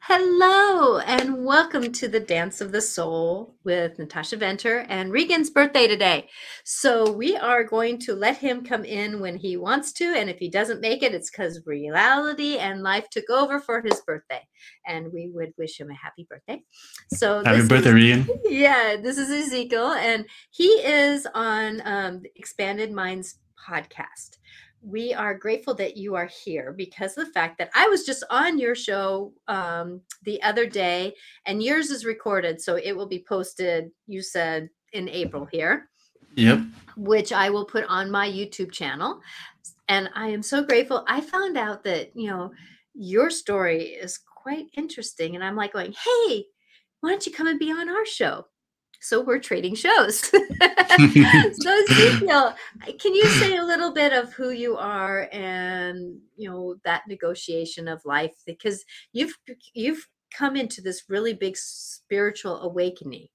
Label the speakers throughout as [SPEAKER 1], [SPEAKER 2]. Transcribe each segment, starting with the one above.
[SPEAKER 1] Hello, and welcome to the Dance of the Soul with Natasha Venter and Regan's birthday today. So, we are going to let him come in when he wants to. And if he doesn't make it, it's because reality and life took over for his birthday. And we would wish him a happy birthday. So,
[SPEAKER 2] happy birthday,
[SPEAKER 1] is,
[SPEAKER 2] Regan.
[SPEAKER 1] Yeah, this is Ezekiel, and he is on um, Expanded Minds podcast we are grateful that you are here because of the fact that I was just on your show um, the other day, and yours is recorded, so it will be posted. You said in April here.
[SPEAKER 2] Yep.
[SPEAKER 1] Which I will put on my YouTube channel, and I am so grateful. I found out that you know your story is quite interesting, and I'm like going, "Hey, why don't you come and be on our show?" So we're trading shows. so Ezekiel, can you say a little bit of who you are and you know that negotiation of life because you've you've come into this really big spiritual awakening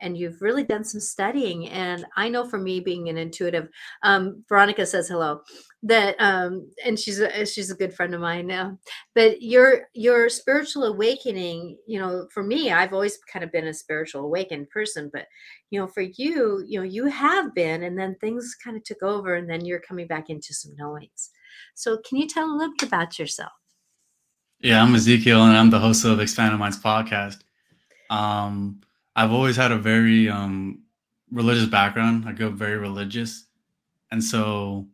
[SPEAKER 1] and you've really done some studying. And I know for me, being an intuitive, um, Veronica says hello. That um, and she's a, she's a good friend of mine now. But your your spiritual awakening, you know, for me, I've always kind of been a spiritual awakened person. But you know, for you, you know, you have been, and then things kind of took over, and then you're coming back into some knowings. So, can you tell a little bit about yourself?
[SPEAKER 2] Yeah, I'm Ezekiel, and I'm the host of Expanded Minds podcast. Um, I've always had a very um, religious background. I grew up very religious, and so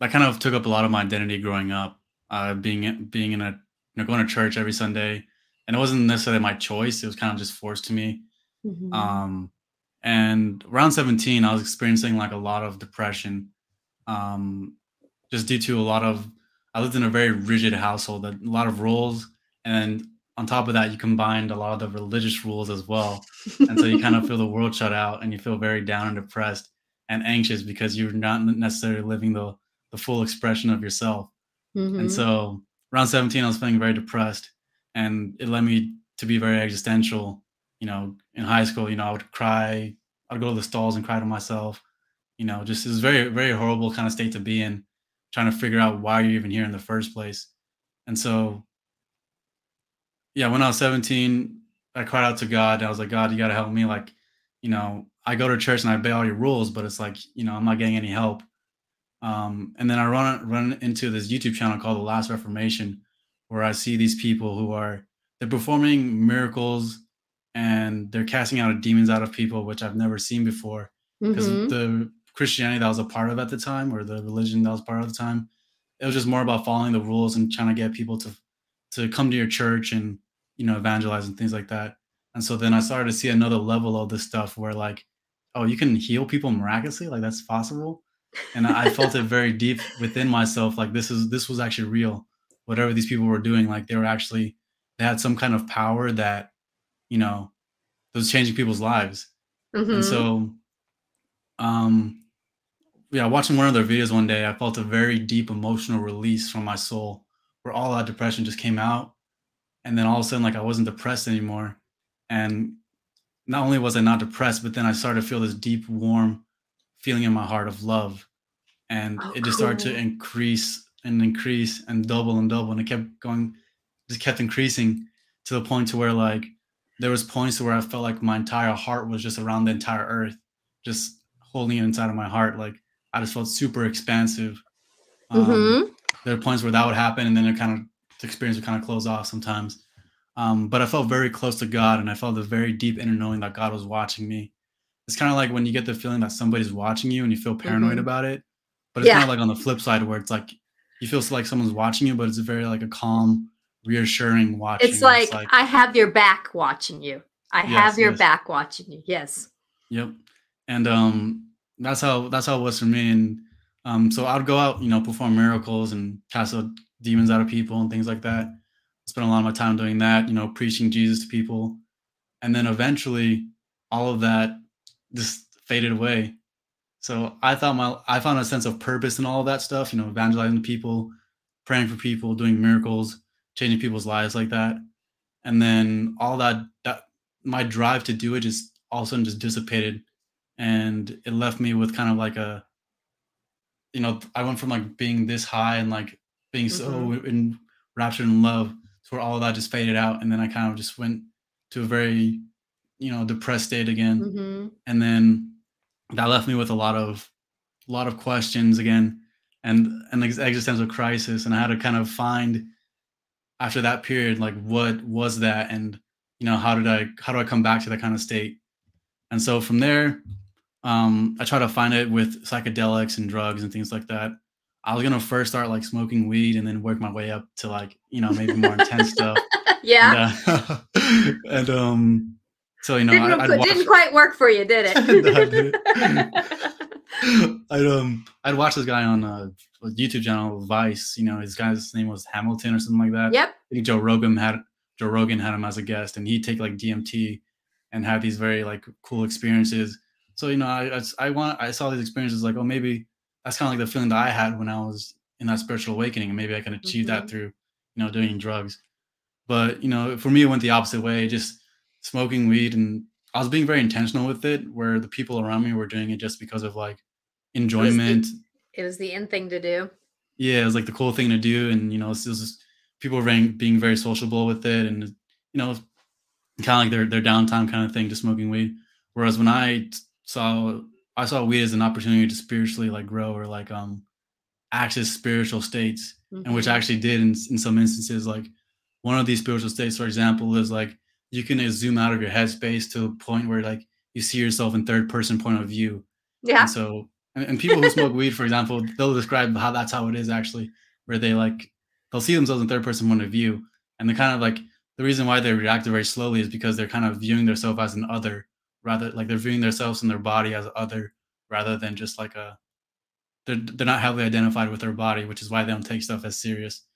[SPEAKER 2] that kind of took up a lot of my identity growing up. Uh, being being in a you know going to church every Sunday, and it wasn't necessarily my choice. It was kind of just forced to me. Mm-hmm. Um, and around 17, I was experiencing like a lot of depression, um, just due to a lot of. I lived in a very rigid household, a lot of rules, and on top of that, you combined a lot of the religious rules as well. And so you kind of feel the world shut out and you feel very down and depressed and anxious because you're not necessarily living the, the full expression of yourself. Mm-hmm. And so around 17, I was feeling very depressed and it led me to be very existential. You know, in high school, you know, I would cry, I'd go to the stalls and cry to myself. You know, just it was very, very horrible kind of state to be in, trying to figure out why you're even here in the first place. And so yeah, when I was 17, I cried out to God. I was like, God, you got to help me. Like, you know, I go to church and I obey all your rules, but it's like, you know, I'm not getting any help. Um, and then I run run into this YouTube channel called The Last Reformation, where I see these people who are they're performing miracles and they're casting out demons out of people, which I've never seen before. Because mm-hmm. the Christianity that I was a part of at the time, or the religion that I was part of at the time, it was just more about following the rules and trying to get people to to come to your church and you know, evangelize and things like that. And so then I started to see another level of this stuff where like, oh, you can heal people miraculously, like that's possible. And I felt it very deep within myself, like this is this was actually real. Whatever these people were doing, like they were actually they had some kind of power that, you know, was changing people's lives. Mm-hmm. And so um yeah, watching one of their videos one day, I felt a very deep emotional release from my soul where all that depression just came out and then all of a sudden like i wasn't depressed anymore. And not only was i not depressed but then i started to feel this deep warm feeling in my heart of love. And oh, it just cool. started to increase and increase and double and double. And it kept going just kept increasing to the point to where like there was points where i felt like my entire heart was just around the entire earth just holding it inside of my heart. Like i just felt super expansive. Um, mm-hmm. there are points where that would happen and then it kind of experience would kind of close off sometimes. Um, but I felt very close to God and I felt a very deep inner knowing that God was watching me. It's kind of like when you get the feeling that somebody's watching you and you feel paranoid mm-hmm. about it. But it's yeah. kind of like on the flip side where it's like you feel like someone's watching you, but it's a very like a calm, reassuring watching.
[SPEAKER 1] It's like, it's like I have your back watching you. I yes, have your yes. back watching you. Yes.
[SPEAKER 2] Yep. And um that's how that's how it was for me. And um so I'd go out, you know, perform miracles and cast out demons out of people and things like that. I Spent a lot of my time doing that, you know, preaching Jesus to people. And then eventually all of that just faded away. So I thought my I found a sense of purpose in all of that stuff, you know, evangelizing people, praying for people, doing miracles, changing people's lives like that. And then all that that my drive to do it just all of a sudden just dissipated. And it left me with kind of like a you know, I went from like being this high and like being so mm-hmm. in raptured in love to where all of that just faded out and then i kind of just went to a very you know depressed state again.
[SPEAKER 1] Hmm
[SPEAKER 2] and then that left me with a lot of a lot of questions again and an ex- existential crisis and i had to kind of find after that period like what was that and you know how did i how do i come back to that kind of state? And so from there um i try to find it with psychedelics and drugs and things like that i was gonna first start like smoking weed and then work my way up to like you know maybe more intense stuff
[SPEAKER 1] yeah.
[SPEAKER 2] and, uh, and um so you know
[SPEAKER 1] didn't,
[SPEAKER 2] I,
[SPEAKER 1] didn't quite work for you, did
[SPEAKER 2] No, I
[SPEAKER 1] it?
[SPEAKER 2] I'd um I'd watch this guy on uh, a YouTube channel Vice. You know, his guy's name was Hamilton or something like that.
[SPEAKER 1] yep.
[SPEAKER 2] I think Joe Rogan had Joe Rogan had him as a guest, and he'd take like DMT and have these very like cool experiences. So you know, I I, I want I saw these experiences like oh maybe that's kind of like the feeling that I had when I was in that spiritual awakening, and maybe I can achieve that
[SPEAKER 1] Mhm.
[SPEAKER 2] through you know doing drugs. But you know, for me, it went the opposite way. Just smoking weed, and I was being very intentional with it, where the people around me were doing it just because of like enjoyment.
[SPEAKER 1] It was the end thing to do.
[SPEAKER 2] Yeah, it was like the cool thing to do, and you know, it's it's just people being, being very sociable with it, and you know, kind of like their their downtime kind of thing, just smoking weed. Whereas when I saw I saw weed as an opportunity to spiritually like grow or like um access spiritual states, and which I
[SPEAKER 1] Mhm.
[SPEAKER 2] actually did in in some instances. Like one of these spiritual states, for example, is like you can uh, zoom out of your headspace to a point where like you see yourself in third person point of view,
[SPEAKER 1] Yeah.
[SPEAKER 2] and so, and, and people who smoke weed, for example, they'll describe how that's how it is actually, where they like they'll see themselves in third person point of view, and they kind of like the reason why they react very slowly is because they're kind of viewing themselves as an other, rather like they're viewing themselves and their body as other, rather than just like a they're they're not heavily identified with their body, which is why they don't take stuff as serious.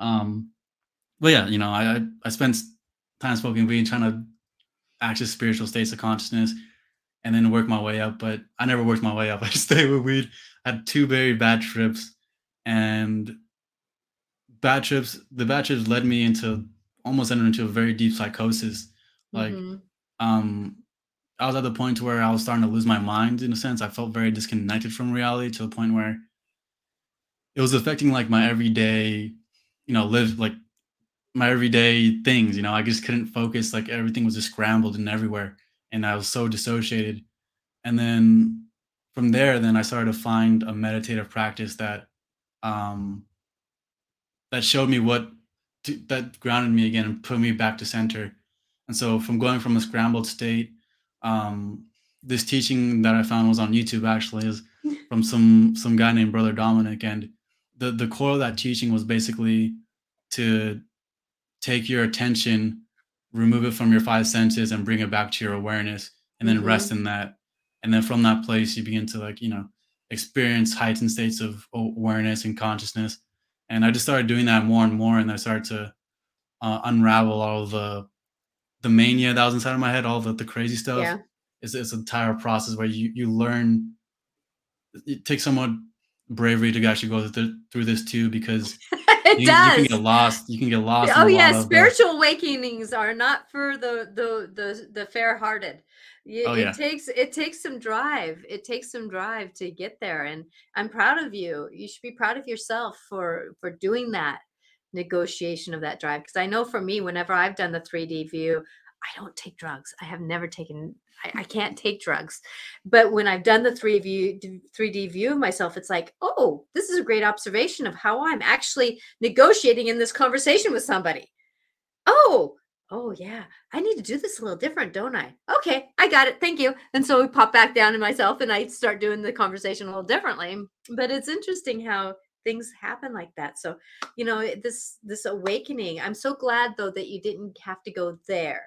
[SPEAKER 2] Um, but yeah, you know, I I, spent time smoking weed, trying to access spiritual states of consciousness and then work my way up. But I never worked my way up. I stayed with weed. I had two very bad trips, and bad trips. The bad trips led me into almost entered into a very deep psychosis. Like,
[SPEAKER 1] Mhm.
[SPEAKER 2] um, I was at the point where I was starting to lose my mind. In a sense, I felt very disconnected from reality to the point where it was affecting like my everyday, you know, live like my everyday things. You know, I just couldn't focus. Like everything was just scrambled and everywhere, and I was so dissociated. And then from there, then I started to find a meditative practice that um, that showed me what to, that grounded me again and put me back to center. And so, from going from a scrambled state, um, this teaching that I found was on YouTube. Actually, is from some some guy named Brother Dominic, and the the core of that teaching was basically to take your attention, remove it from your five senses, and bring it back to your awareness, and then rest in that. And then from that place, you begin to like you know experience heightened states of awareness and consciousness. And I just started doing that more and more, and I started to uh, unravel all of the the mania that was inside of my head, all the, the crazy stuff.
[SPEAKER 1] Yeah.
[SPEAKER 2] It's, it's an entire process where you you learn. It takes somewhat bravery to actually go through, through this too, because
[SPEAKER 1] it
[SPEAKER 2] you,
[SPEAKER 1] does.
[SPEAKER 2] you can get lost. You can get lost.
[SPEAKER 1] oh yeah, spiritual awakenings are not for the the the the fair-hearted. Y-
[SPEAKER 2] Oh,
[SPEAKER 1] it takes it takes some drive. It takes some drive to get there, and I'm proud of you. You should be proud of yourself for for doing that negotiation of that drive. Because I know for me, whenever I've done the 3D view, I don't take drugs. I have never taken. I, I can't take drugs, but when I've done the 3 view 3D view of myself, it's like, oh, this is a great observation of how I'm actually negotiating in this conversation with somebody. Oh, oh yeah, I need to do this a little different, don't I? Okay, I got it. Thank you. And so we pop back down to myself and I start doing the conversation a little differently. But it's interesting how things happen like that. So, you know, this this awakening, I'm so glad though that you didn't have to go there.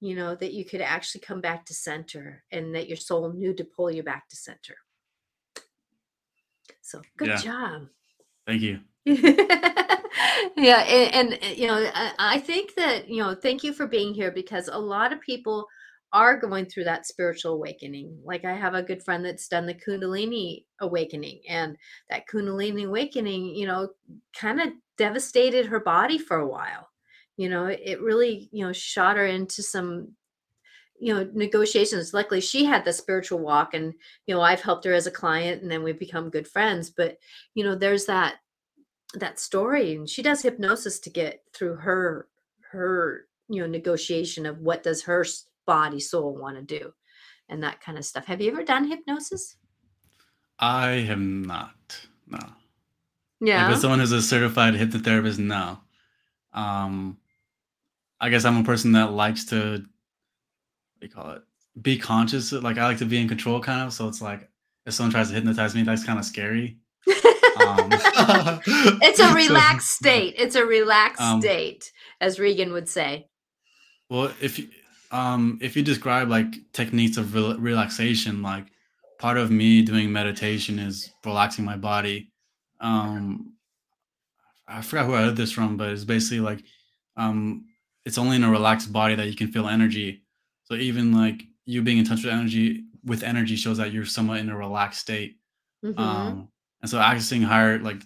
[SPEAKER 1] You know, that you could actually come back to center and that your soul knew to pull you back to center. So, good
[SPEAKER 2] Yeah.
[SPEAKER 1] job.
[SPEAKER 2] Thank you.
[SPEAKER 1] yeah and, and you know I, I think that you know thank you for being here because a lot of people are going through that spiritual awakening. Like i have a good friend that's done the kundalini awakening and that kundalini awakening you know kind of devastated her body for a while. You know it, really you know shot her into some you know negotiations. Luckily she had the spiritual walk and you know i've helped her as a client and then we've become good friends. But you know there's that that story and she does hypnosis to get through her her you know negotiation of what does her body soul want to do and that kind of stuff. Have you ever done hypnosis?
[SPEAKER 2] I have not no.
[SPEAKER 1] Yeah?
[SPEAKER 2] like with someone who's a certified hypnotherapist no. Um i guess i'm a person that likes to what do you call it be conscious like i like to be in control kind of so it's like if someone tries to hypnotize me that's kind of scary.
[SPEAKER 1] Um, it's a relaxed state. It's a relaxed um, state, as Regan would say.
[SPEAKER 2] Well, if you um, if you describe like techniques of re- relaxation, like part of me doing meditation is relaxing my body. Um, I forgot who I heard this from, but it's basically like um, it's only in a relaxed body that you can feel energy. So even like you being in touch with energy with energy shows that you're somewhat in a relaxed state. Mm-hmm. Um, and so accessing higher, like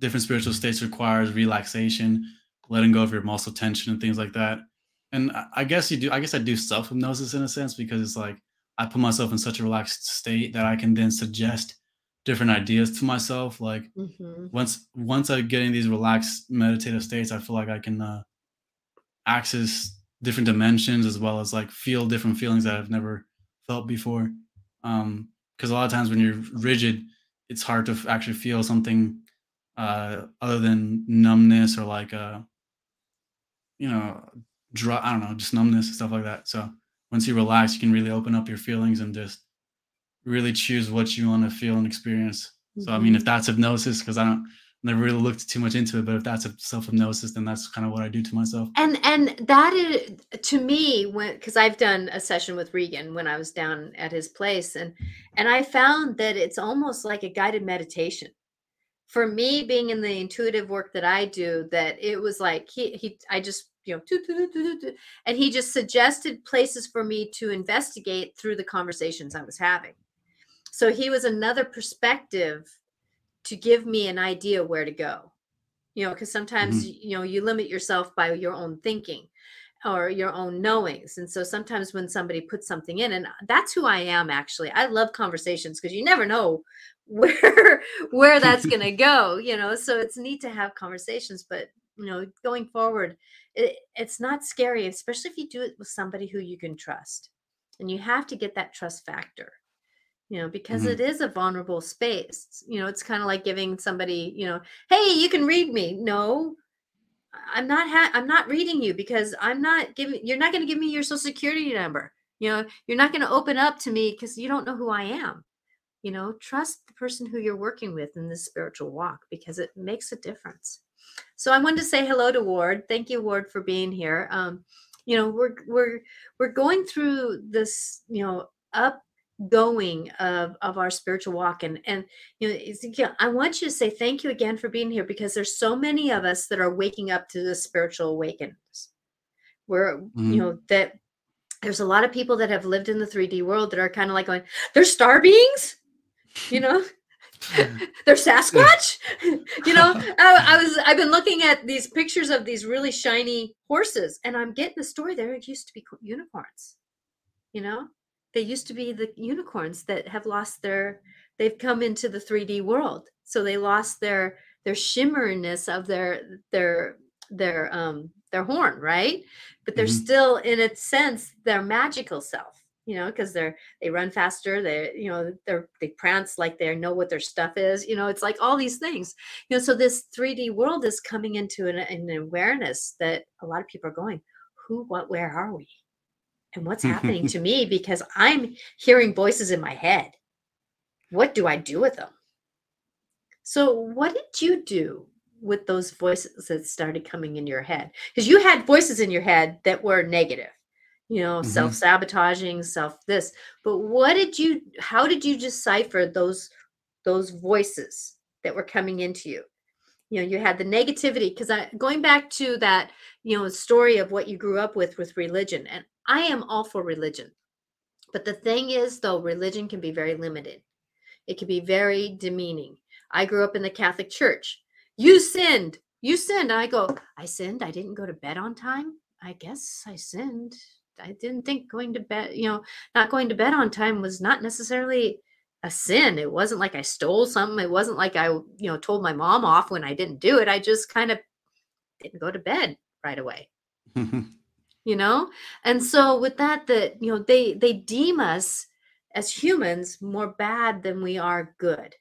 [SPEAKER 2] different spiritual states requires relaxation, letting go of your muscle tension and things like that. And I guess you do, I guess I do self hypnosis in a sense because it's like I put myself in such a relaxed state that I can then suggest different ideas to myself. Like mm-hmm. once, once I get in these relaxed meditative states, I feel like I can uh, access different dimensions as well as like feel different feelings that I've never felt before. Um, because a lot of times when you're rigid, it's hard to actually feel something uh, other than numbness or like a uh, you know dry i don't know just numbness and stuff like that so once you relax you can really open up your feelings and just really choose what you want to feel and experience mm-hmm. so i mean if mm-hmm. that's hypnosis because i don't never really looked too much into it but if that's a self hypnosis then that's kind of what i do to myself
[SPEAKER 1] and and that is to me when because i've done a session with regan when i was down at his place and and i found that it's almost like a guided meditation for me being in the intuitive work that i do that it was like he he i just you know and he just suggested places for me to investigate through the conversations i was having so he was another perspective to give me an idea where to go you know because sometimes mm-hmm. you know you limit yourself by your own thinking or your own knowings and so sometimes when somebody puts something in and that's who i am actually i love conversations because you never know where where that's going to go you know so it's neat to have conversations but you know going forward it, it's not scary especially if you do it with somebody who you can trust and you have to get that trust factor you know because mm-hmm. it is a vulnerable space you know it's kind of like giving somebody you know hey you can read me no i'm not ha- i'm not reading you because i'm not giving you're not going to give me your social security number you know you're not going to open up to me because you don't know who i am you know trust the person who you're working with in this spiritual walk because it makes a difference so i wanted to say hello to ward. Thank you ward for being here. Um you know we're we're we're going through this you know up going of of our spiritual walk. And and you know I want you to say thank you again for being here because there's so many of us that are waking up to the spiritual awakenings. Where mm-hmm. you know that there's a lot of people that have lived in the 3D world that are kind of like going they're star beings you know they're Sasquatch. you know, I, I, was I've been looking at these pictures of these really shiny horses, and I'm getting the story there. It used to be unicorns. You know, they used to be the unicorns that have lost their they've come into the 3D world. So they lost their their shimmeriness of their their their um their horn, right? But they're mm-hmm. still in a sense their magical self, you know, because they're they run faster, they you know, they're they prance like they know what their stuff is, you know, it's like all these things. You know, so this 3D world is coming into an, an awareness that a lot of people are going, who, what, where are we? and what's happening to me because I'm hearing voices in my head. What do I do with them? So, what did you do with those voices that started coming in your head? Because you had voices in your head that were negative, you know, mm-hmm. self sabotaging, self this. But what did you? How did you decipher those those voices that were coming into you? You know, you had the negativity because I going back to that, you know, story of what you grew up with with religion, and I am all for religion. But the thing is, though, religion can be very limited. It can be very demeaning. I grew up in the Catholic Church. You sinned. You sinned. I go, I sinned. I didn't go to bed on time. I guess I sinned. I didn't think going to bed, you know, not going to bed on time was not necessarily a sin. It wasn't like I stole something. It wasn't like I, you know, told my mom off when I didn't do it. I just kind of didn't go to bed right away. you know? And so with that that, you know, they they deem us as humans more bad than we are good.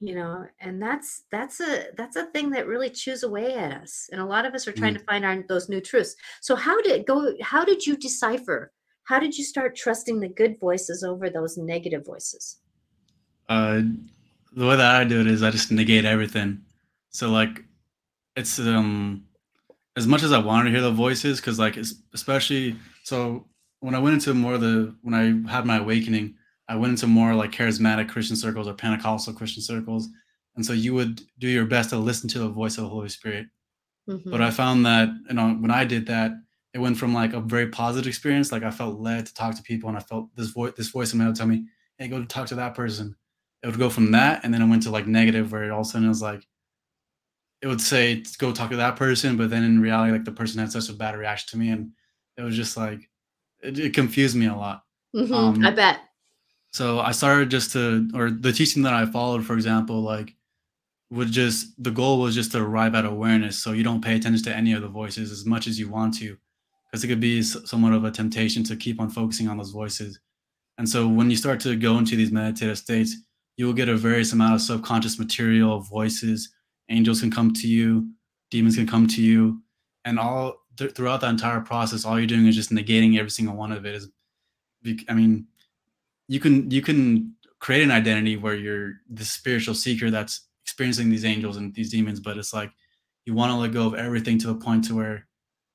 [SPEAKER 1] You know, and that's that's a that's a thing that really chews away at us. And a lot of us are trying
[SPEAKER 2] Mm.
[SPEAKER 1] to find our those new truths. So how did go how did you decipher how did you start trusting the good voices over those negative voices?
[SPEAKER 2] Uh, the way that I do it is I just negate everything. So like, it's um as much as I wanted to hear the voices, because like it's, especially so when I went into more of the when I had my awakening, I went into more like charismatic Christian circles or Pentecostal Christian circles, and so you would do your best to listen to the voice of the Holy Spirit. But I found that you know when I did that, it went from like a very positive experience, like I felt led to talk to people, and I felt this voice this voice in my head would tell me, "Hey, go to talk to that person." It would go from that, and then it went to like negative, where all of a sudden it was like it would say go talk to that person, but then in reality, like the person had such a bad reaction to me, and it was just like it, it confused me a lot.
[SPEAKER 1] Mhm. I
[SPEAKER 2] Um,
[SPEAKER 1] bet.
[SPEAKER 2] So I started just to, or the teaching that I followed, for example, like would just the goal was just to arrive at awareness, so you don't pay attention to any of the voices as much as you want to, because it could be somewhat of a temptation to keep on focusing on those voices. And so when you start to go into these meditative states, you will get a various amount of subconscious material voices. Angels can come to you, demons can come to you, and all th- throughout that entire process, all you're doing is just negating every single one of it. Is, I mean, you can you can create an identity where you're the spiritual seeker that's experiencing these angels and these demons, but it's like you want to let go of everything to the point to where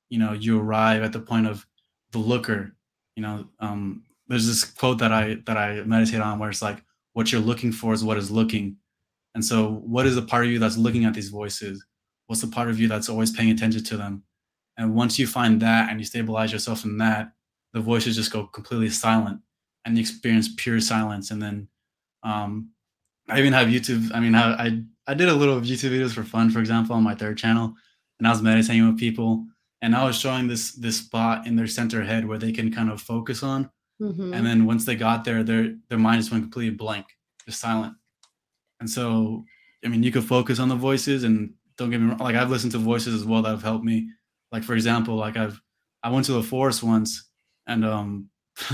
[SPEAKER 2] you know you arrive at the point of the looker you know um there's this quote that i that i meditate on where it's like what you're looking for is what is looking. And so what is the part of you that's looking at these voices? What's the part of you that's always paying attention to them? And once you find that and you stabilize yourself in that the voices just go completely silent and you experience pure silence and then um i even have youtube i mean i i, I did a little youtube videos for fun for example on my third channel and i was meditating with people and I was showing this this spot in their center head where they can kind of focus on, and
[SPEAKER 1] Mhm.
[SPEAKER 2] then once they got there, their their mind just went completely blank, just silent. And so, I mean, you could focus on the voices, and don't get me wrong, like I've listened to voices as well that have helped me. Like for example, like I've I went to the forest once, and um,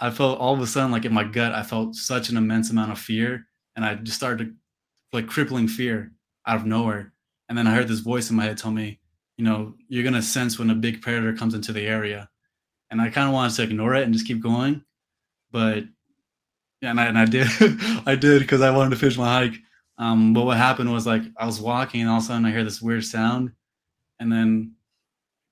[SPEAKER 2] I felt all of a sudden like in my gut, I felt such an immense amount of fear, and I just started to like crippling fear out of nowhere. And then I heard this voice in my head tell me, you know, you're gonna sense when a big predator comes into the area. And I kind of wanted to ignore it and just keep going. But yeah, and I, and I did, I did because I wanted to finish my hike. Um, but what happened was like I was walking and all of a sudden I hear this weird sound, and then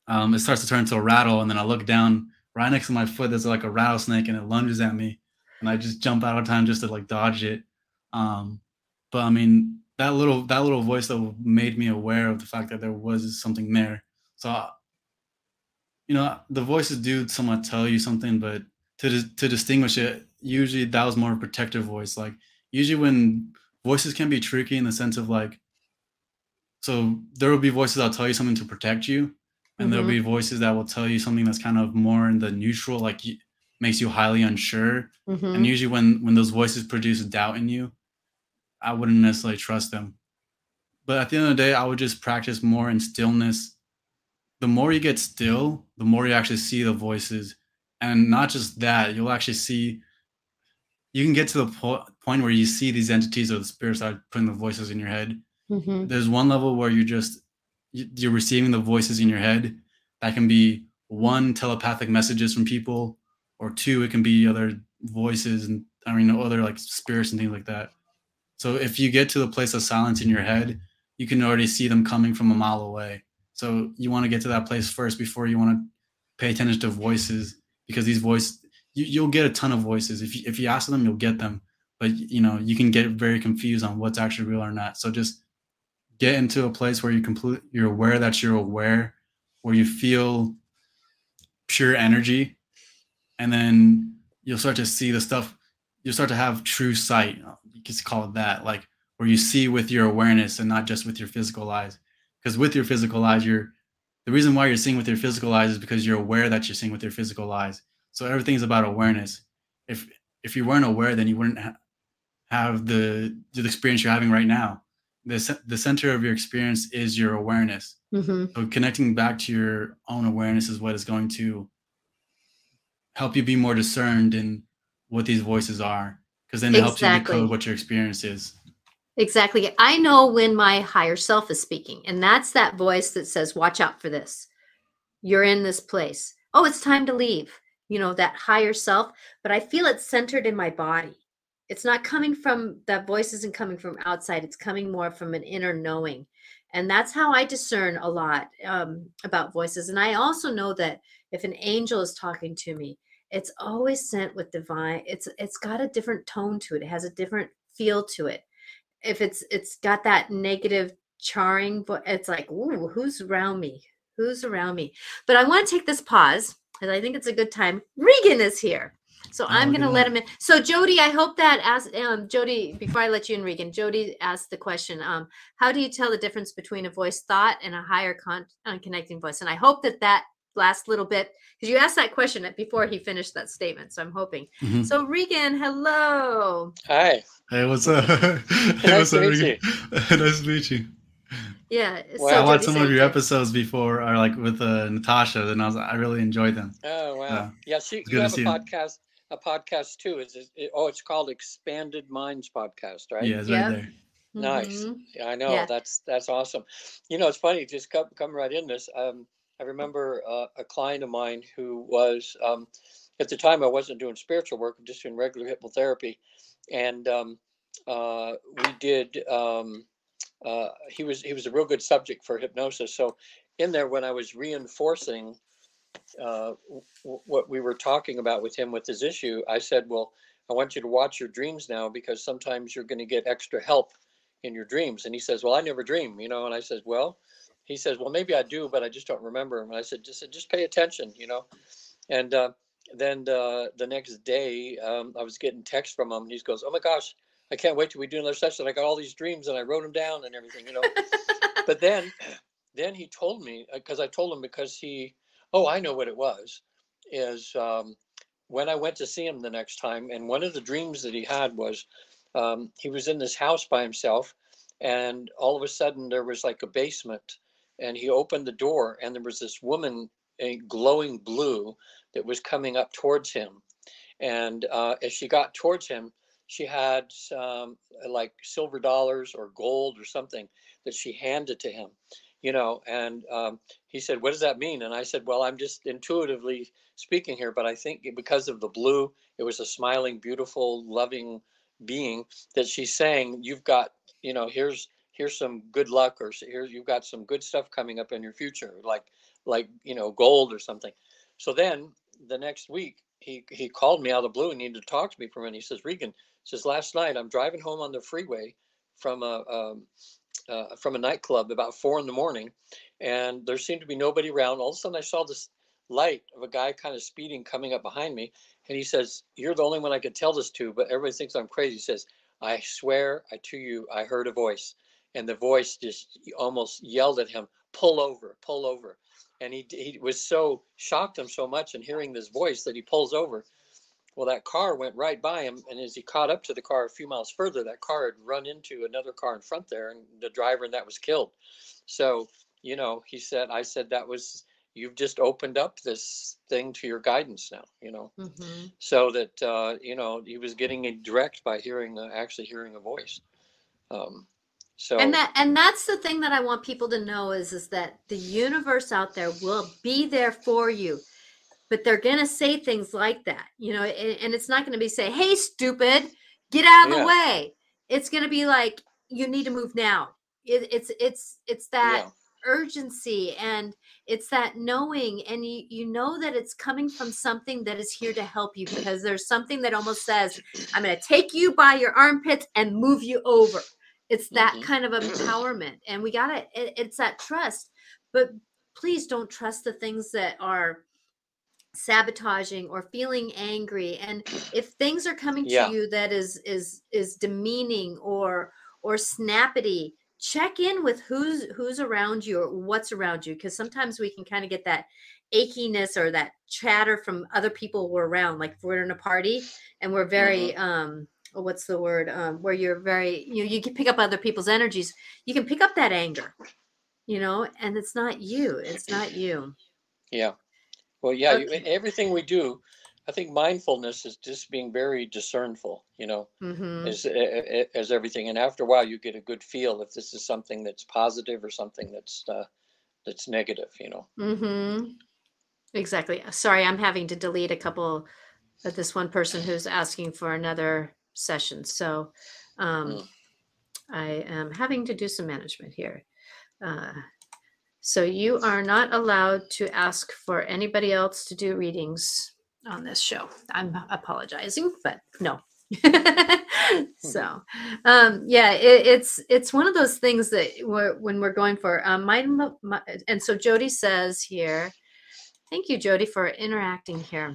[SPEAKER 2] um, it starts to turn into a rattle, and then I look down right next to my foot. There's like a rattlesnake, and it lunges at me, and I just jump out of time just to like dodge it. Um, but I mean, that little that little voice though made me aware of the fact that there was something there. So I- you know, the voices do somewhat tell you something, but to to distinguish it, usually that was more a protective voice. Like usually when voices can be tricky in the sense of like, so there will be voices that'll tell you something to protect you, and there'll
[SPEAKER 1] Mhm.
[SPEAKER 2] be voices that will tell you something that's kind of more in the neutral, like makes you highly unsure.
[SPEAKER 1] Mhm.
[SPEAKER 2] And usually when when those voices produce doubt in you, I wouldn't necessarily trust them. But at the end of the day, I would just practice more in stillness. The more you get still, the more you actually see the voices. And not just that, you'll actually see, you can get to the po- point where you see these entities or the spirits that are putting the voices in your head.
[SPEAKER 1] Mhm.
[SPEAKER 2] There's one level where you're just, you're receiving the voices in your head. That can be one, telepathic messages from people, or two, it can be other voices and, I mean, other like spirits and things like that. So if you get to the place of silence in your head, you can already see them coming from a mile away. So you want to get to that place first before you want to pay attention to voices because these voices you, you'll get a ton of voices. If you, if you ask them, you'll get them. But you know you can get very confused on what's actually real or not. So just get into a place where you complete you're aware that you're aware, where you feel pure energy, and then you'll start to see the stuff. You'll start to have true sight. You can call it that, like where you see with your awareness and not just with your physical eyes. Because with your physical eyes, you're the reason why you're seeing with your physical eyes is because you're aware that you're seeing with your physical eyes. So everything's about awareness. If if you weren't aware, then you wouldn't ha- have the the experience you're having right now. The the center of your experience is your awareness. Mm-hmm. So connecting back to your own awareness is what is going to help you be more discerned in what these voices are, because then it exactly. helps you decode what your experience is.
[SPEAKER 1] Exactly. I know when my higher self is speaking, and that's that voice that says, Watch out for this. You're in this place. Oh, it's time to leave. You know, that higher self. But I feel it's centered in my body. It's not coming from that voice isn't coming from outside. It's coming more from an inner knowing. And that's how I discern a lot um, about voices. And I also know that if an angel is talking to me, it's always sent with divine. It's it's got a different tone to it. It has a different feel to it if it's it's got that negative charring but it's like ooh who's around me who's around me but i want to take this pause because i think it's a good time regan is here so oh, i'm going to let him in so jody i hope that as um, jody before i let you in regan jody asked the question um, how do you tell the difference between a voice thought and a higher con- uh, connecting voice and i hope that that last little bit because you asked that question before he finished that statement. So I'm hoping. Mm-hmm. So Regan, hello.
[SPEAKER 3] Hi.
[SPEAKER 2] Hey, what's up?
[SPEAKER 3] hey, nice what's up, Regan?
[SPEAKER 2] nice to meet you.
[SPEAKER 1] Yeah.
[SPEAKER 2] Well, so I watched some of your episodes before, or like with uh, Natasha, and I was I really enjoyed them.
[SPEAKER 3] Oh wow! Uh, yeah, she you have a podcast, a podcast too. Is it, oh, it's called Expanded Minds Podcast, right?
[SPEAKER 2] Yeah, it's yep. right there.
[SPEAKER 3] Nice. Mm-hmm. Yeah, I know. Yeah. That's that's awesome. You know, it's funny. Just come come right in this. Um, I remember uh, a client of mine who was, um, at the time, I wasn't doing spiritual work, just doing regular hypnotherapy. And um, uh, we did, um, uh, he was he was a real good subject for hypnosis. So in there, when I was reinforcing uh, w- what we were talking about with him with his issue, I said, well, I want you to watch your dreams now because sometimes you're going to get extra help in your dreams. And he says, well, I never dream, you know, and I said, well, he says, well, maybe I do, but I just don't remember. And I said, just, just pay attention, you know? And uh, then uh, the next day, um, I was getting text from him. And he goes, oh my gosh, I can't wait till we do another session. I got all these dreams and I wrote them down and everything, you know? but then, then he told me, because uh, I told him because he, oh, I know what it was, is um, when I went to see him the next time. And one of the dreams that he had was um, he was in this house by himself. And all of a sudden there was like a basement and he opened the door and there was this woman in glowing blue that was coming up towards him and uh, as she got towards him she had like silver dollars or gold or something that she handed to him you know and um, he said what does that mean? And i said well i'm just intuitively speaking here but i think because of the blue it was a smiling beautiful loving being that she's saying you've got you know here's here's some good luck or here you've got some good stuff coming up in your future like like you know gold or something. So then the next week he he called me out of the blue and needed to talk to me for a minute. He says regan says last night i'm driving home on the freeway from a um, uh, from a nightclub about four in the morning and there seemed to be nobody around all of a sudden i saw this light of a guy kind of speeding coming up behind me and he says you're the only one i could tell this to but everybody thinks i'm crazy he says i swear I, to you i heard a voice and the voice just almost yelled at him, "Pull over, pull over." And he he was so shocked him so much in hearing this voice that he pulls over. Well, that car went right by him, and as he caught up to the car a few miles further, that car had run into another car in front there, and the driver and that was killed. So, you know, he said, I said that was you've just opened up this thing to your guidance now, you know, mm-hmm. so that uh, you know he was getting a direct by hearing uh, actually hearing a voice. Um, so
[SPEAKER 1] and that and that's the thing that I want people to know is is that the universe out there will be there for you. But they're gonna say things like that, you know, and, and it's not gonna be say, "Hey, stupid, get out of yeah. the way." It's gonna be like, "You need to move now." It, it's it's it's that yeah. urgency and it's that knowing, and you you know that it's coming from something that is here to help you because there's something that almost says, "I'm gonna take you by your armpits and move you over." it's that mm-hmm. kind of empowerment and we gotta it, it's that trust but please don't trust the things that are sabotaging or feeling angry and if things are coming yeah. to you that is is is demeaning or or snappity check in with who's who's around you or what's around you because sometimes we can kind of get that achiness or that chatter from other people we're around like if we're in a party and we're very mm-hmm. um oh, what's the word um where you're very you know you can pick up other people's energies you can pick up that anger you know and it's not you it's not you
[SPEAKER 3] yeah well yeah you, everything we do I think mindfulness is just being very discernful, you know, mm-hmm. as, as everything. And after a while, you get a good feel if this is something that's positive or something that's uh, that's negative, you know.
[SPEAKER 1] Mm-hmm. Exactly. Sorry, I'm having to delete a couple of this one person who's asking for another session. So um, mm. I am having to do some management here. Uh, so you are not allowed to ask for anybody else to do readings on this show. I'm apologizing, but no. so um yeah it, it's it's one of those things that we're when we're going for um my, my and so jody says here thank you jody for interacting here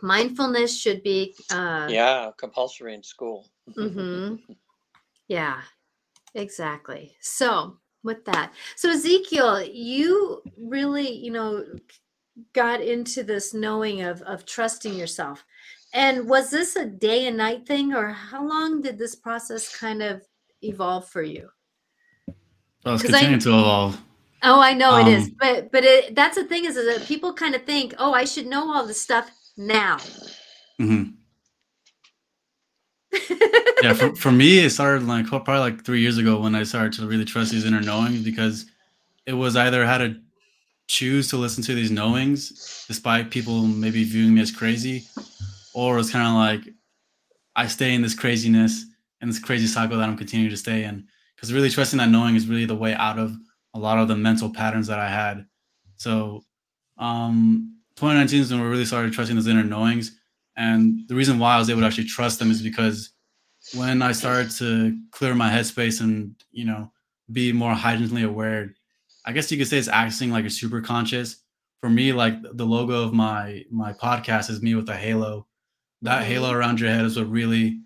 [SPEAKER 1] mindfulness should be
[SPEAKER 3] uh yeah compulsory in school
[SPEAKER 1] mm-hmm. yeah exactly so with that. So ezekiel you really you know got into this knowing of of trusting yourself. And was this a day and night thing or how long did this process kind of evolve for you?
[SPEAKER 2] Well it's continuing I, to evolve.
[SPEAKER 1] Oh i know um, it is. Um, but but it, that's the thing is, is that people kind of think oh i should know all this stuff now.
[SPEAKER 2] Mm-hmm. Yeah for, for me it started like probably like three years ago when i started to really trust these inner knowings because it was either had to choose to listen to these knowings despite people maybe viewing me as crazy or it's kind of like i stay in this craziness and this crazy cycle that i'm continuing to stay in because really trusting that knowing is really the way out of a lot of the mental patterns that i had. So um 2019 is when we really started trusting those inner knowings and the reason why i was able to actually trust them is because when i started to clear my headspace and you know be more heightenedly aware I guess you could say it's acting like a super conscious. For me, like the logo of my my podcast is me with a halo. That halo mm-hmm. around your head is what really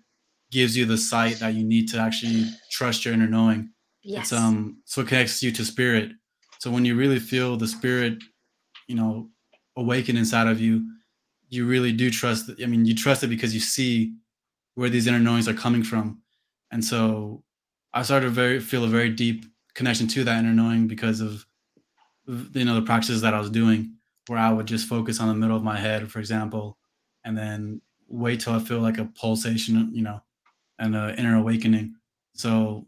[SPEAKER 2] gives you the sight that you need to actually trust your inner knowing. Yes. It's um so it connects you to spirit. So when you really feel the spirit, you know, awaken inside of you, you really do trust. I mean, you trust it because you see where these inner knowings are coming from, and so I started to very feel a very deep connection to that inner knowing because of you know the practices that I was doing, where I would just focus on the middle of my head, for example, and then wait till I feel like a pulsation, you know, and an inner awakening. So,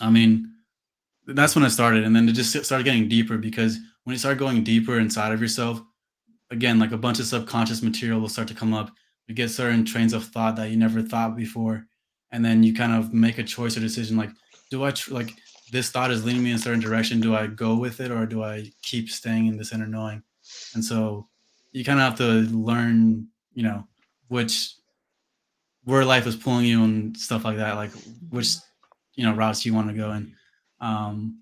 [SPEAKER 2] I mean, that's when I started, and then it just started getting deeper because when you start going deeper inside of yourself, again, like a bunch of subconscious material will start to come up. You get certain trains of thought that you never thought before, and then you kind of make a choice or decision like, do I tr- like this thought is leading me in a certain direction. Do I go with it or do I keep staying in this inner knowing? And so you kind of have to learn, you know, which where life is pulling you and stuff like that, like which you know routes you want to go in. Um,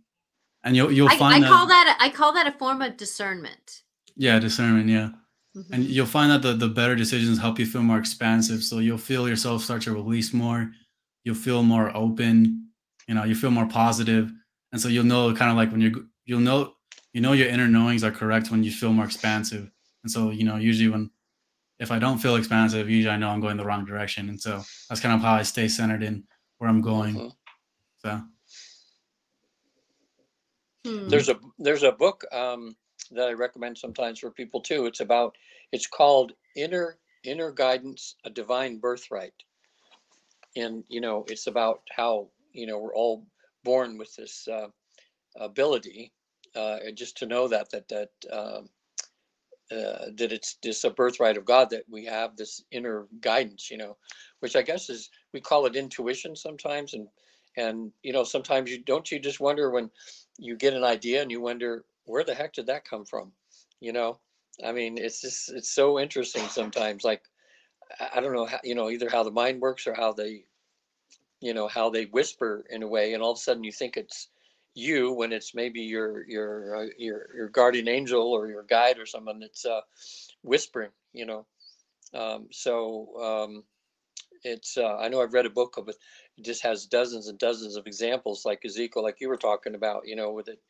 [SPEAKER 2] and you'll you'll find
[SPEAKER 1] I, I call that, that I call that a form of discernment.
[SPEAKER 2] Yeah, discernment. Yeah. Mm-hmm. And you'll find that the, the better decisions help you feel more expansive. So you'll feel yourself start to release more. You'll feel more open you know you feel more positive and so you'll know kind of like when you you'll know you know your inner knowings are correct when you feel more expansive and so you know usually when if i don't feel expansive usually i know i'm going the wrong direction and so that's kind of how i stay centered in where i'm going mm-hmm. so
[SPEAKER 3] hmm. there's a there's a book um, that i recommend sometimes for people too. It's about it's called inner inner guidance a divine birthright. And you know it's about how you know, we're all born with this uh, ability, uh, and just to know that that that um, uh, that it's just a birthright of God that we have this inner guidance, you know, which I guess is we call it intuition sometimes, and and you know sometimes you don't you just wonder when you get an idea and you wonder where the heck did that come from, you know. I mean, it's just it's so interesting sometimes. Like I don't know how you know either how the mind works or how they, you know how they whisper in a way and all of a sudden you think it's you when it's maybe your your uh, your your guardian angel or your guide or someone that's uh, whispering you know um, so um, it's uh, i know i've read a book of it just has dozens and dozens of examples like Ezekiel, like you were talking about, you know, with it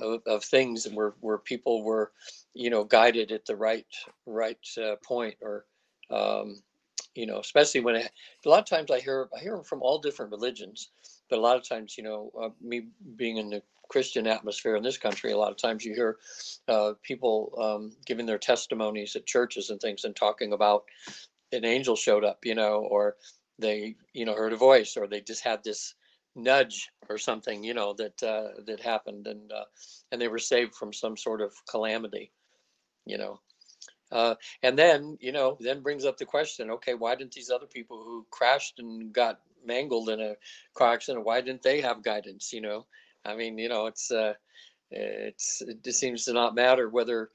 [SPEAKER 3] of, of things where where people were, you know, guided at the right right uh, point or um, you know, especially when I, a lot of times I hear I hear from all different religions, but a lot of times, you know, uh, me being in the Christian atmosphere in this country, a lot of times you hear uh, people um, giving their testimonies at churches and things and talking about an angel showed up, you know, or they, you know, heard a voice, or they just had this nudge or something, you know, that uh, that happened, and uh, and they were saved from some sort of calamity, you know. Uh, and then, you know, then brings up the question, okay, why didn't these other people who crashed and got mangled in a car accident, why didn't they have guidance? You know, I mean, you know, it's, uh, it's, it just seems to not matter whether,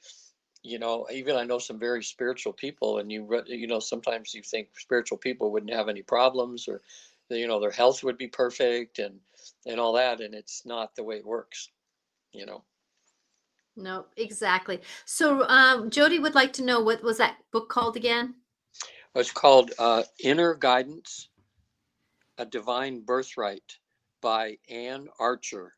[SPEAKER 3] you know, even I know some very spiritual people and you, you know, sometimes you think spiritual people wouldn't have any problems or, you know, their health would be perfect and, and all that. And it's not the way it works, you know.
[SPEAKER 1] No, exactly. So um, Jody would like to know what was that book called again?
[SPEAKER 3] It's called uh, Inner Guidance, A Divine Birthright by Anne Archer.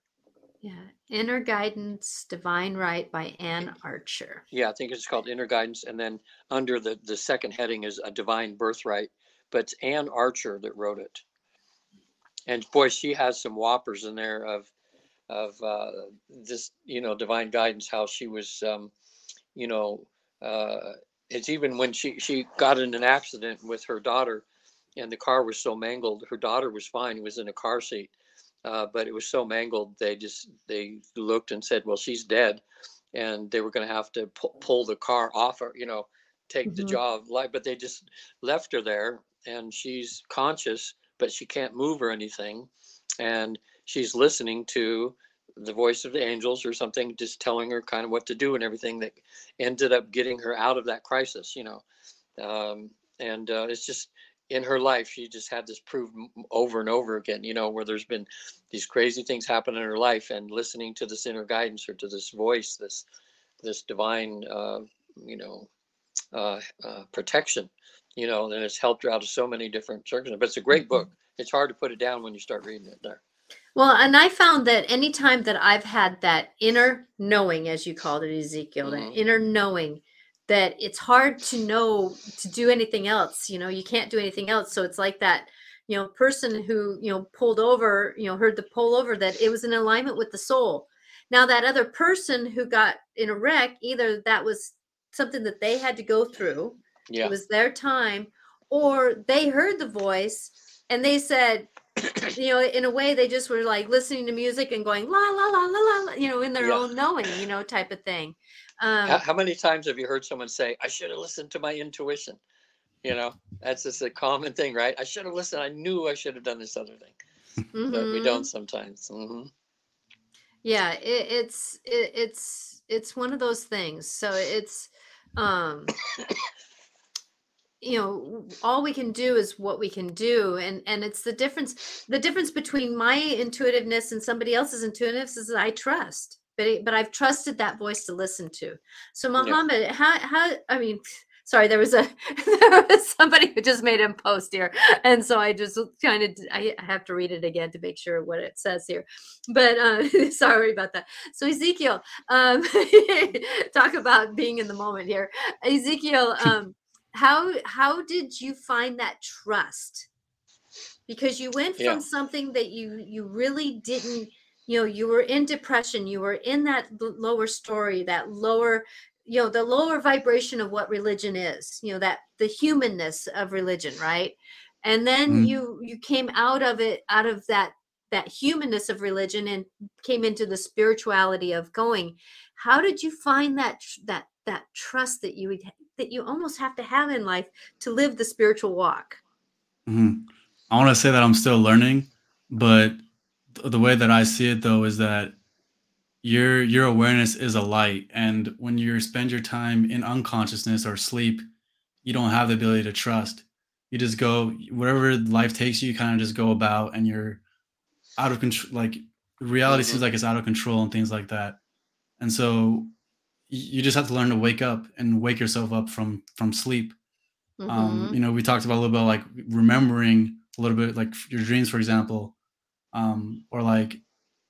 [SPEAKER 1] Yeah, Inner Guidance, Divine Right by Anne Archer.
[SPEAKER 3] Yeah, I think it's called Inner Guidance. And then under the, the second heading is A Divine Birthright, but it's Anne Archer that wrote it. And boy, she has some whoppers in there of of uh, this, you know, divine guidance, how she was, um, you know, uh, it's even when she, she got in an accident with her daughter and the car was so mangled, her daughter was fine, was in a car seat. Uh, but it was so mangled, they just, they looked and said, well, she's dead. And they were going to have to pu- pull the car off her, you know, take mm-hmm. the jaw of life, but they just left her there and she's conscious, but she can't move or anything. And she's listening to the voice of the angels or something, just telling her kind of what to do and everything that ended up getting her out of that crisis, you know. Um, and uh, it's just in her life, she just had this proved over and over again, you know, where there's been these crazy things happen in her life and listening to this inner guidance or to this voice, this, this divine, uh, you know, uh, uh, protection, you know, and it's helped her out of so many different circumstances. But it's a great book. Mm-hmm. It's hard to put it down when you start reading it there.
[SPEAKER 1] Well, and I found that anytime that I've had that inner knowing, as you called it, Ezekiel, mm-hmm. that inner knowing that it's hard to know to do anything else. You know, you can't do anything else. So it's like that, you know, person who, you know, pulled over, you know, heard the pull over that it was in alignment with the soul. Now, that other person who got in a wreck, either that was something that they had to go through, yeah. it was their time, or they heard the voice and they said, you know, in a way, they just were like listening to music and going la la la la la, you know, in their yeah. own knowing, you know, type of thing.
[SPEAKER 3] Um, how, how, many times have you heard someone say, "I should have listened to my intuition"? You know, that's just a common thing, right? I should have listened. I knew I should have done this other thing, mm-hmm. but we don't sometimes. Mm-hmm.
[SPEAKER 1] Yeah, it, it's it, it's it's one of those things. So it's um you know all we can do is what we can do and and it's the difference the difference between my intuitiveness and somebody else's intuitiveness is i trust but it, but i've trusted that voice to listen to. So muhammad yeah. how how i mean sorry there was a there was somebody who just made a post here and so i just kind of i have to read it again to make sure what it says here but uh sorry about that. So ezekiel um talk about being in the moment here. Ezekiel um how how did you find that trust because you went from yeah. something that you you really didn't you know you were in depression you were in that lower story that lower you know the lower vibration of what religion is you know that the humanness of religion right and then mm. you you came out of it out of that that humanness of religion and came into the spirituality of going how did you find that that that trust that you that you almost have to have in life to live the spiritual walk.
[SPEAKER 2] Mm-hmm. I want to say that I'm still learning, but th- the way that I see it though is that your your awareness is a light, and when you spend your time in unconsciousness or sleep, you don't have the ability to trust. You just go wherever life takes you, you kind of just go about, and you're out of control. Like reality mm-hmm. seems like it's out of control and things like that. And so you just have to learn to wake up and wake yourself up from from sleep. Um, mm-hmm. um, you know we talked about a little bit like remembering a little bit like your dreams for example. Um or like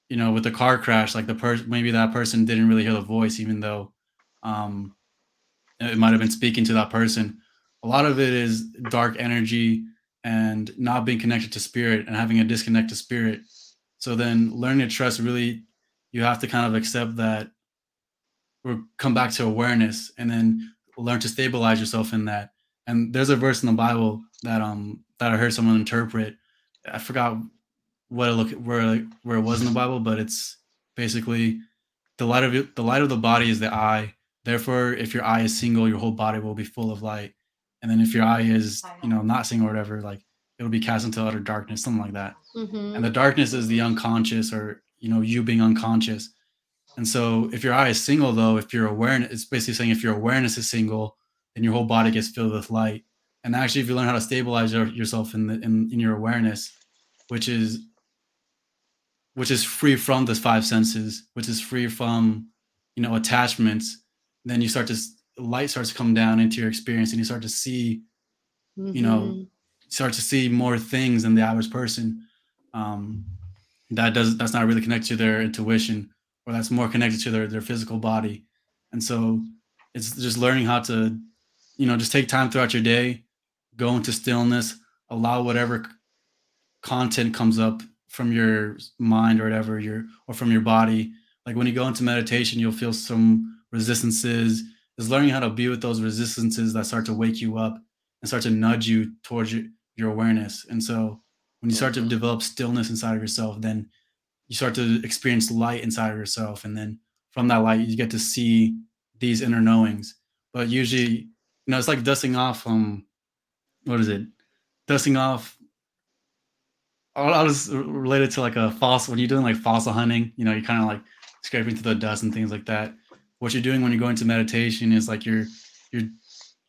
[SPEAKER 2] you know with the car crash like the person maybe that person didn't really hear the voice even though um it might have been speaking to that person. A lot of it is dark energy and not being connected to spirit and having a disconnect to spirit. So then learning to trust really you have to kind of accept that or come back to awareness and then learn to stabilize yourself in that. And there's a verse in the bible that um that i heard someone interpret. I forgot what it look where where it was in the bible but it's basically the light of it, the light of the body is the eye. Therefore if your eye is single your whole body will be full of light. And then if your eye is you know not single or whatever like it'll be cast into utter darkness something like that. Mm-hmm. and the darkness is the unconscious or you know you being unconscious and so if your eye is single though if your awareness it's basically saying if your awareness is single then your whole body gets filled with light and actually if you learn how to stabilize your, yourself in the in, in your awareness which is which is free from the five senses which is free from you know attachments then you start to light starts to come down into your experience and you start to see mm-hmm. you know mm-hmm. start to see more things than the average person um that does that's not really connected to their intuition or that's more connected to their their physical body. And so it's just learning how to you know just take time throughout your day go into stillness allow whatever content comes up from your mind or whatever your or from your body. Like when you go into meditation you'll feel some resistances. Is learning how to be with those resistances that start to wake you up and start to nudge you towards your, your awareness. And so when you start to mm-hmm. develop stillness inside of yourself then you start to experience light inside of yourself and then from that light you get to see these inner knowings. But usually you know it's like dusting off um what is it? Dusting off I was related to like a fossil. When you're doing like fossil hunting you know you're kind of like scraping through the dust and things like that. What you're doing when you're going to meditation is like you're you're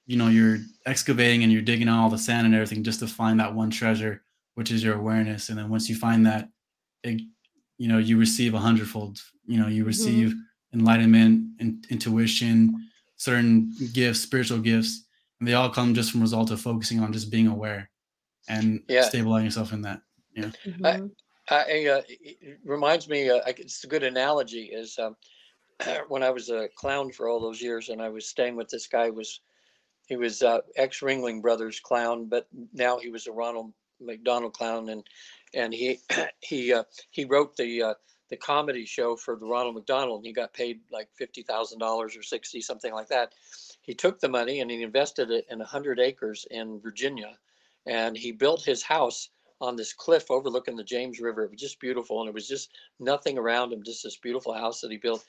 [SPEAKER 2] you know you're excavating and you're digging out all the sand and everything just to find that one treasure which is your awareness. And then once you find that it, you know you receive a hundredfold you know you mm-hmm. receive mm-hmm. enlightenment and intuition certain gifts spiritual gifts and they all come just from result of focusing on just being aware and yeah. stabilizing yourself in that yeah
[SPEAKER 3] mm-hmm. I, I, uh, it reminds me uh, it's a good analogy is um, when i was a clown for all those years and i was staying with this guy was he was uh, ex ringling brothers clown but now he was a ronald mcdonald clown and and he he uh, he wrote the uh, the comedy show for the Ronald McDonald, and he got paid like fifty thousand dollars or sixty something like that. He took the money and he invested it in hundred acres in Virginia, and he built his house on this cliff overlooking the James River. It was just beautiful, and it was just nothing around him, just this beautiful house that he built.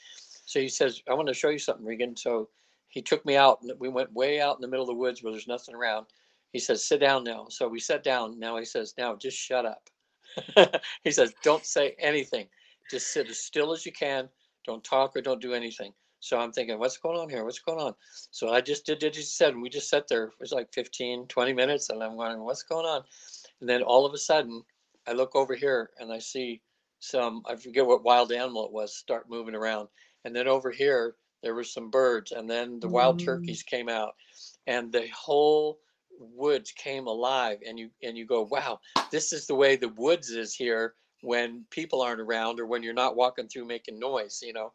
[SPEAKER 3] So he says, "I want to show you something, Regan." So he took me out, and we went way out in the middle of the woods where there's nothing around. He says, "Sit down now." So we sat down. Now he says, "Now just shut up." he says, don't say anything. Just sit as still as you can. Don't talk or don't do anything. So I'm thinking, what's going on here? What's going on? So I just did what he said. And we just sat there. It was like 15, 20 minutes. And I'm wondering, what's going on? And then all of a sudden, I look over here and I see some, I forget what wild animal it was, start moving around. And then over here, there were some birds. And then the wild mm. turkeys came out. And the whole woods came alive and you and you go wow this is the way the woods is here when people aren't around or when you're not walking through making noise you know?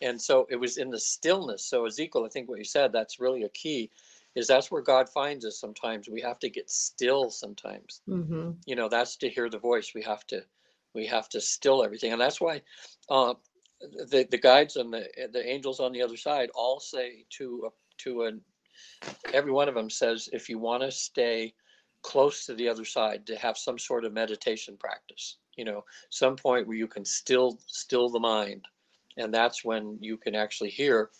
[SPEAKER 3] And so it was in the stillness. So ezekiel i think what you said that's really a key is that's where god finds us sometimes. We have to get still sometimes. Mm-hmm. you know that's to hear the voice. We have to we have to still everything. And that's why uh, the the guides and the the angels on the other side all say to a, to an every one of them says if you want to stay close to the other side to have some sort of meditation practice you know some point where you can still still the mind and that's when you can actually hear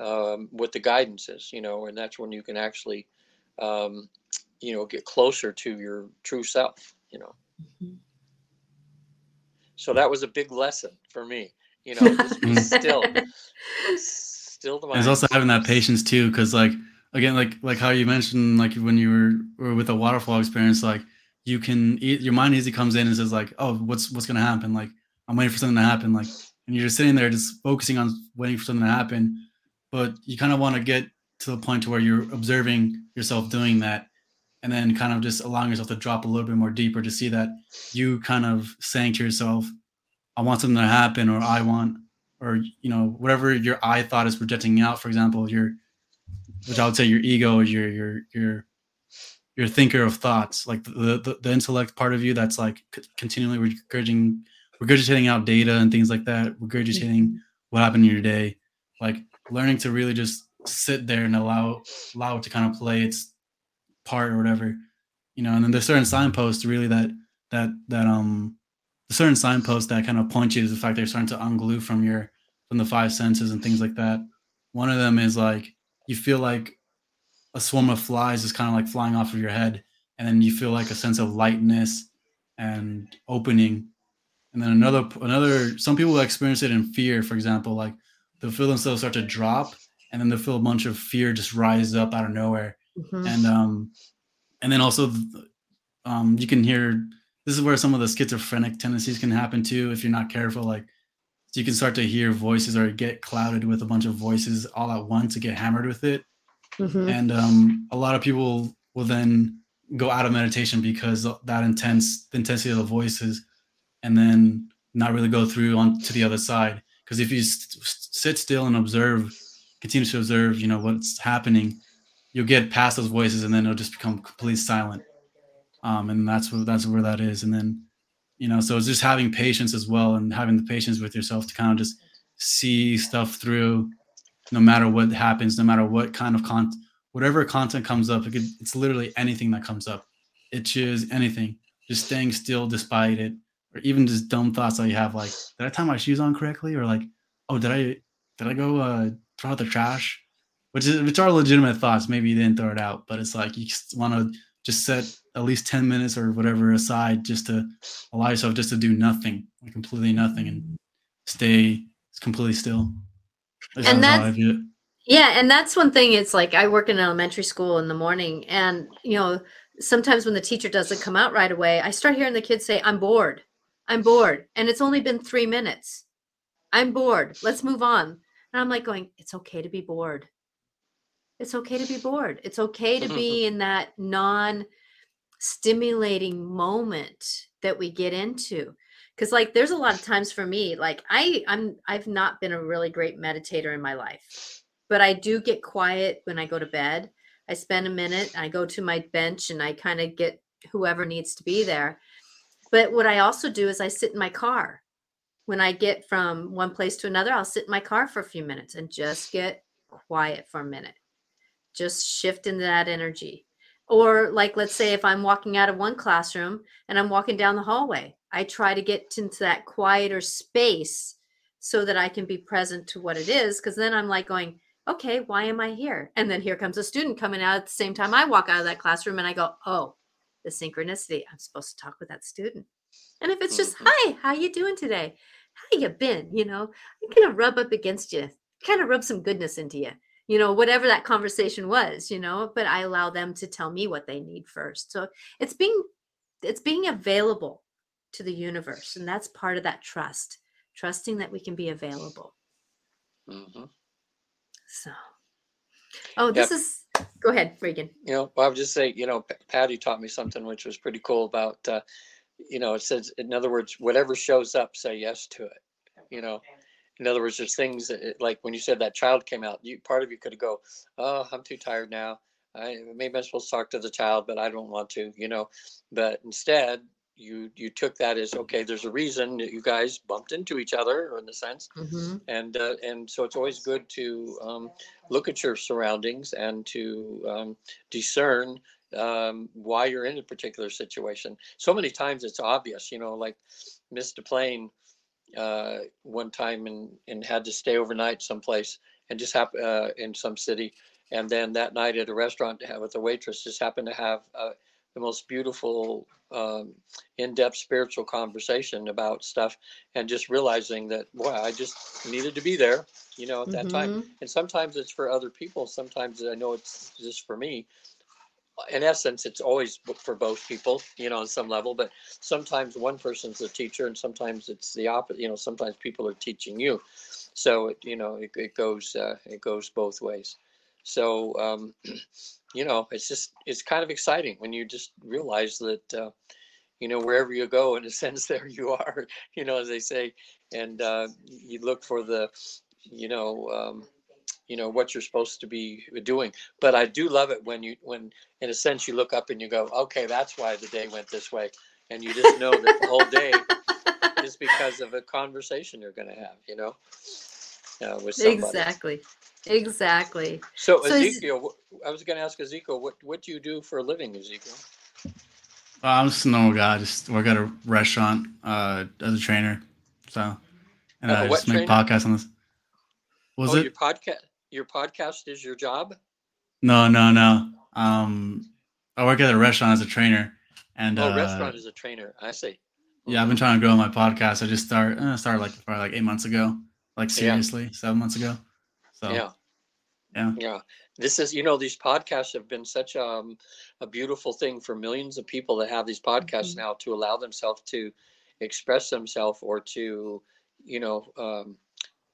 [SPEAKER 3] um, what the guidance is you know and that's when you can actually um, you know get closer to your true self you know mm-hmm. so that was a big lesson for me you know just be still
[SPEAKER 2] still the mind. There's also having that patience too because like again like like how you mentioned like when you were, were with the waterfall experience like you can your mind easily comes in and says like oh what's what's gonna happen like i'm waiting for something to happen like and you're just sitting there just focusing on waiting for something to happen but you kind of want to get to the point to where you're observing yourself doing that and then kind of just allowing yourself to drop a little bit more deeper to see that you kind of saying to yourself, I want something to happen, or I want, or you know, whatever your I thought is projecting out. For example, your, which I would say your ego is your your your your thinker of thoughts, like the the, the intellect part of you that's like continually regurgitating regurgitating out data and things like that, regurgitating mm-hmm. what happened in your day, like learning to really just sit there and allow allow it to kind of play its part or whatever, you know. And then there's certain signposts really that that that um the certain signposts that kind of point you to the fact they're starting to unglue from your from the five senses and things like that. One of them is like you feel like a swarm of flies is kind of like flying off of your head, and then you feel like a sense of lightness and opening. And then another another some people experience it in fear, for example, like they'll feel themselves start to drop, and then they'll feel a bunch of fear just rise up out of nowhere. Mm-hmm. And um and then also um you can hear this is where some of the schizophrenic tendencies can happen too if you're not careful like so you can start to hear voices or get clouded with a bunch of voices all at once to get hammered with it. Mm-hmm. and um, a lot of people will then go out of meditation because that intense the intensity of the voices and then not really go through on to the other side. Because if you st- sit still and observe continue to observe you know what's happening you'll get past those voices and then it'll just become completely silent. Um, and that's where that's where that is. And then you know so it's just having patience as well and having the patience with yourself to kind of just see stuff through no matter what happens no matter what kind of content whatever content comes up it could, it's literally anything that comes up. Itches anything. Just staying still despite it. Or even just dumb thoughts that you have like did i tie my shoes on correctly? Or like oh did i did i go uh throw out the trash? Which is which are legitimate thoughts. Maybe you didn't throw it out but it's like you want to just set at least 10 minutes or whatever aside just to allow yourself just to do nothing like completely nothing and stay completely still.
[SPEAKER 1] And that's yeah and that's one thing it's like i work in elementary school in the morning and you know sometimes when the teacher doesn't come out right away i start hearing the kids say i'm bored. I'm bored. And it's only been three minutes. I'm bored. Let's move on. And i'm like going it's okay to be bored. It's okay to be bored. It's okay to be in that non stimulating moment that we get into because like there's a lot of times for me like i i'm i've not been a really great meditator in my life but i do get quiet when i go to bed. I spend a minute i go to my bench and i kind of get whoever needs to be there. But what i also do is i sit in my car. When i get from one place to another i'll sit in my car for a few minutes and just get quiet for a minute. Just shift into that energy or, like, let's say if I'm walking out of one classroom and I'm walking down the hallway, I try to get into that quieter space so that I can be present to what it is. Cause then I'm like going, okay, why am I here? And then here comes a student coming out at the same time I walk out of that classroom and I go, oh, the synchronicity. I'm supposed to talk with that student. And if it's just, mm-hmm. hi, how you doing today? How you been? You know, I'm gonna rub up against you, kind of rub some goodness into you you know whatever that conversation was you know but i allow them to tell me what they need first so it's being it's being available to the universe and that's part of that trust trusting that we can be available mm-hmm. so oh this yep. is go ahead regan
[SPEAKER 3] you know well, i would just say you know patty taught me something which was pretty cool about uh, you know it says in other words whatever shows up say yes to it you know in other words, there's things that, like when you said that child came out, you part of you could go, "Oh, I'm too tired now. I maybe I'm supposed to talk to the child, but I don't want to," you know. But instead, you you took that as okay. There's a reason that you guys bumped into each other, in a sense, mm-hmm. and uh, and so it's always good to um, look at your surroundings and to um, discern um, why you're in a particular situation. So many times it's obvious, you know, like a plane uh, one time and, and had to stay overnight someplace and just happen uh, in some city. And then that night at a restaurant with a waitress just happened to have uh, the most beautiful, um, in-depth spiritual conversation about stuff, and just realizing that boy, I just needed to be there, you know, at that mm-hmm. time. And sometimes it's for other people. Sometimes I know it's just for me in essence, it's always for both people, you know, on some level. But sometimes one person's a teacher, and sometimes it's the opposite. You know, sometimes people are teaching you. So it, you know, it, it goes uh, it goes both ways. So, um, you know, it's just, it's kind of exciting when you just realize that, uh, you know, wherever you go, in a sense, there you are, you know, as they say, and uh, you look for the, you know, um, you know what you're supposed to be doing. But I do love it when you, when in a sense, you look up and you go, okay, that's why the day went this way, and you just know that the whole day is because of a conversation you're going to have, you know, uh, with somebody.
[SPEAKER 1] Exactly. Exactly.
[SPEAKER 3] So, so Ezekiel, I was going to ask Ezekiel, what what do you do for a living, Ezekiel?
[SPEAKER 2] I'm just a normal guy. I Just work at a restaurant uh, as a trainer. So, and uh, I just make podcasts on this.
[SPEAKER 3] Was oh, it your podcast? Your podcast is your job?
[SPEAKER 2] No, no, no. Um, I work at a restaurant as a trainer. And
[SPEAKER 3] oh, uh, restaurant as a trainer. I see.
[SPEAKER 2] Yeah, I've been trying to grow my podcast. I just started uh, started like probably like eight months ago, like seriously, yeah. seven months ago. So
[SPEAKER 3] yeah,
[SPEAKER 2] yeah,
[SPEAKER 3] yeah. This is you know these podcasts have been such um, a beautiful thing for millions of people that have these podcasts mm-hmm. now to allow themselves to express themselves or to you know um,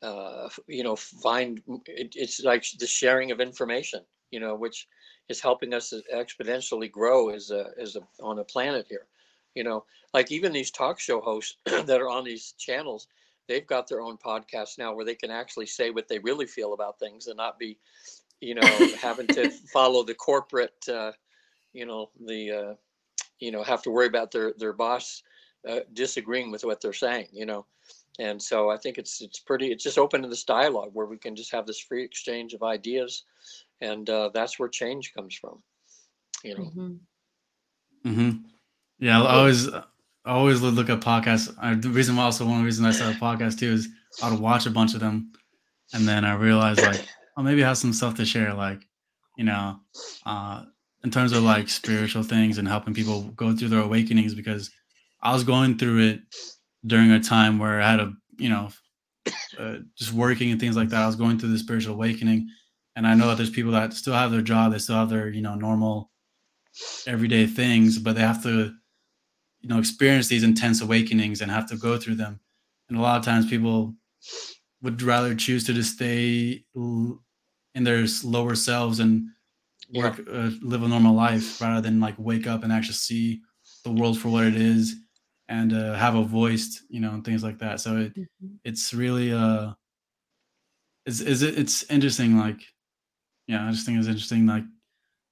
[SPEAKER 3] uh, you know find it, it's like the sharing of information you know which is helping us exponentially grow as a as a on a planet here. You know like even these talk show hosts that are on these channels they've got their own podcast now where they can actually say what they really feel about things and not be you know having to follow the corporate uh, you know the uh, you know have to worry about their their boss uh, disagreeing with what they're saying you know and so i think it's it's pretty it's just open to this dialogue where we can just have this free exchange of ideas and uh, that's where change comes from you know
[SPEAKER 2] mm-hmm. Mm-hmm. yeah i always I always look at podcasts I, the reason why also one reason i started a podcast too is i would watch a bunch of them and then i realized like oh maybe i have some stuff to share like you know uh in terms of like spiritual things and helping people go through their awakenings because i was going through it during a time where I had a, you know, uh, just working and things like that. I was going through the spiritual awakening, and I know that there's people that still have their job, they still have their, you know, normal, everyday things, but they have to, you know, experience these intense awakenings and have to go through them. And a lot of times, people would rather choose to just stay in their lower selves and work, yeah. uh, live a normal life rather than like wake up and actually see the world for what it is and uh, have a voice, you know, and things like that. So it mm-hmm. it's really uh, is is it it's interesting. Like, yeah, I just think it's interesting, like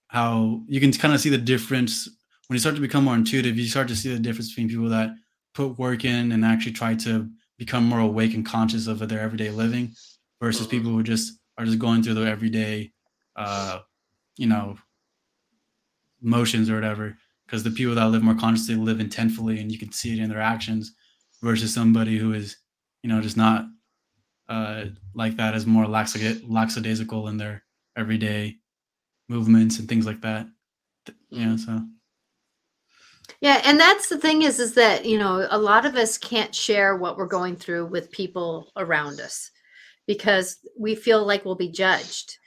[SPEAKER 2] how you can kind of see the difference when you start to become more intuitive. You start to see the difference between people that put work in and actually try to become more awake and conscious of their everyday living versus mm-hmm. people who just are just going through their everyday, uh, you know, motions or whatever because the people that live more consciously live intentfully and you can see it in their actions versus somebody who is you know just not uh, like that is more lackadaisical in their everyday movements and things like that. Yeah so.
[SPEAKER 1] Yeah and that's the thing is is that you know a lot of us can't share what we're going through with people around us because we feel like we'll be judged.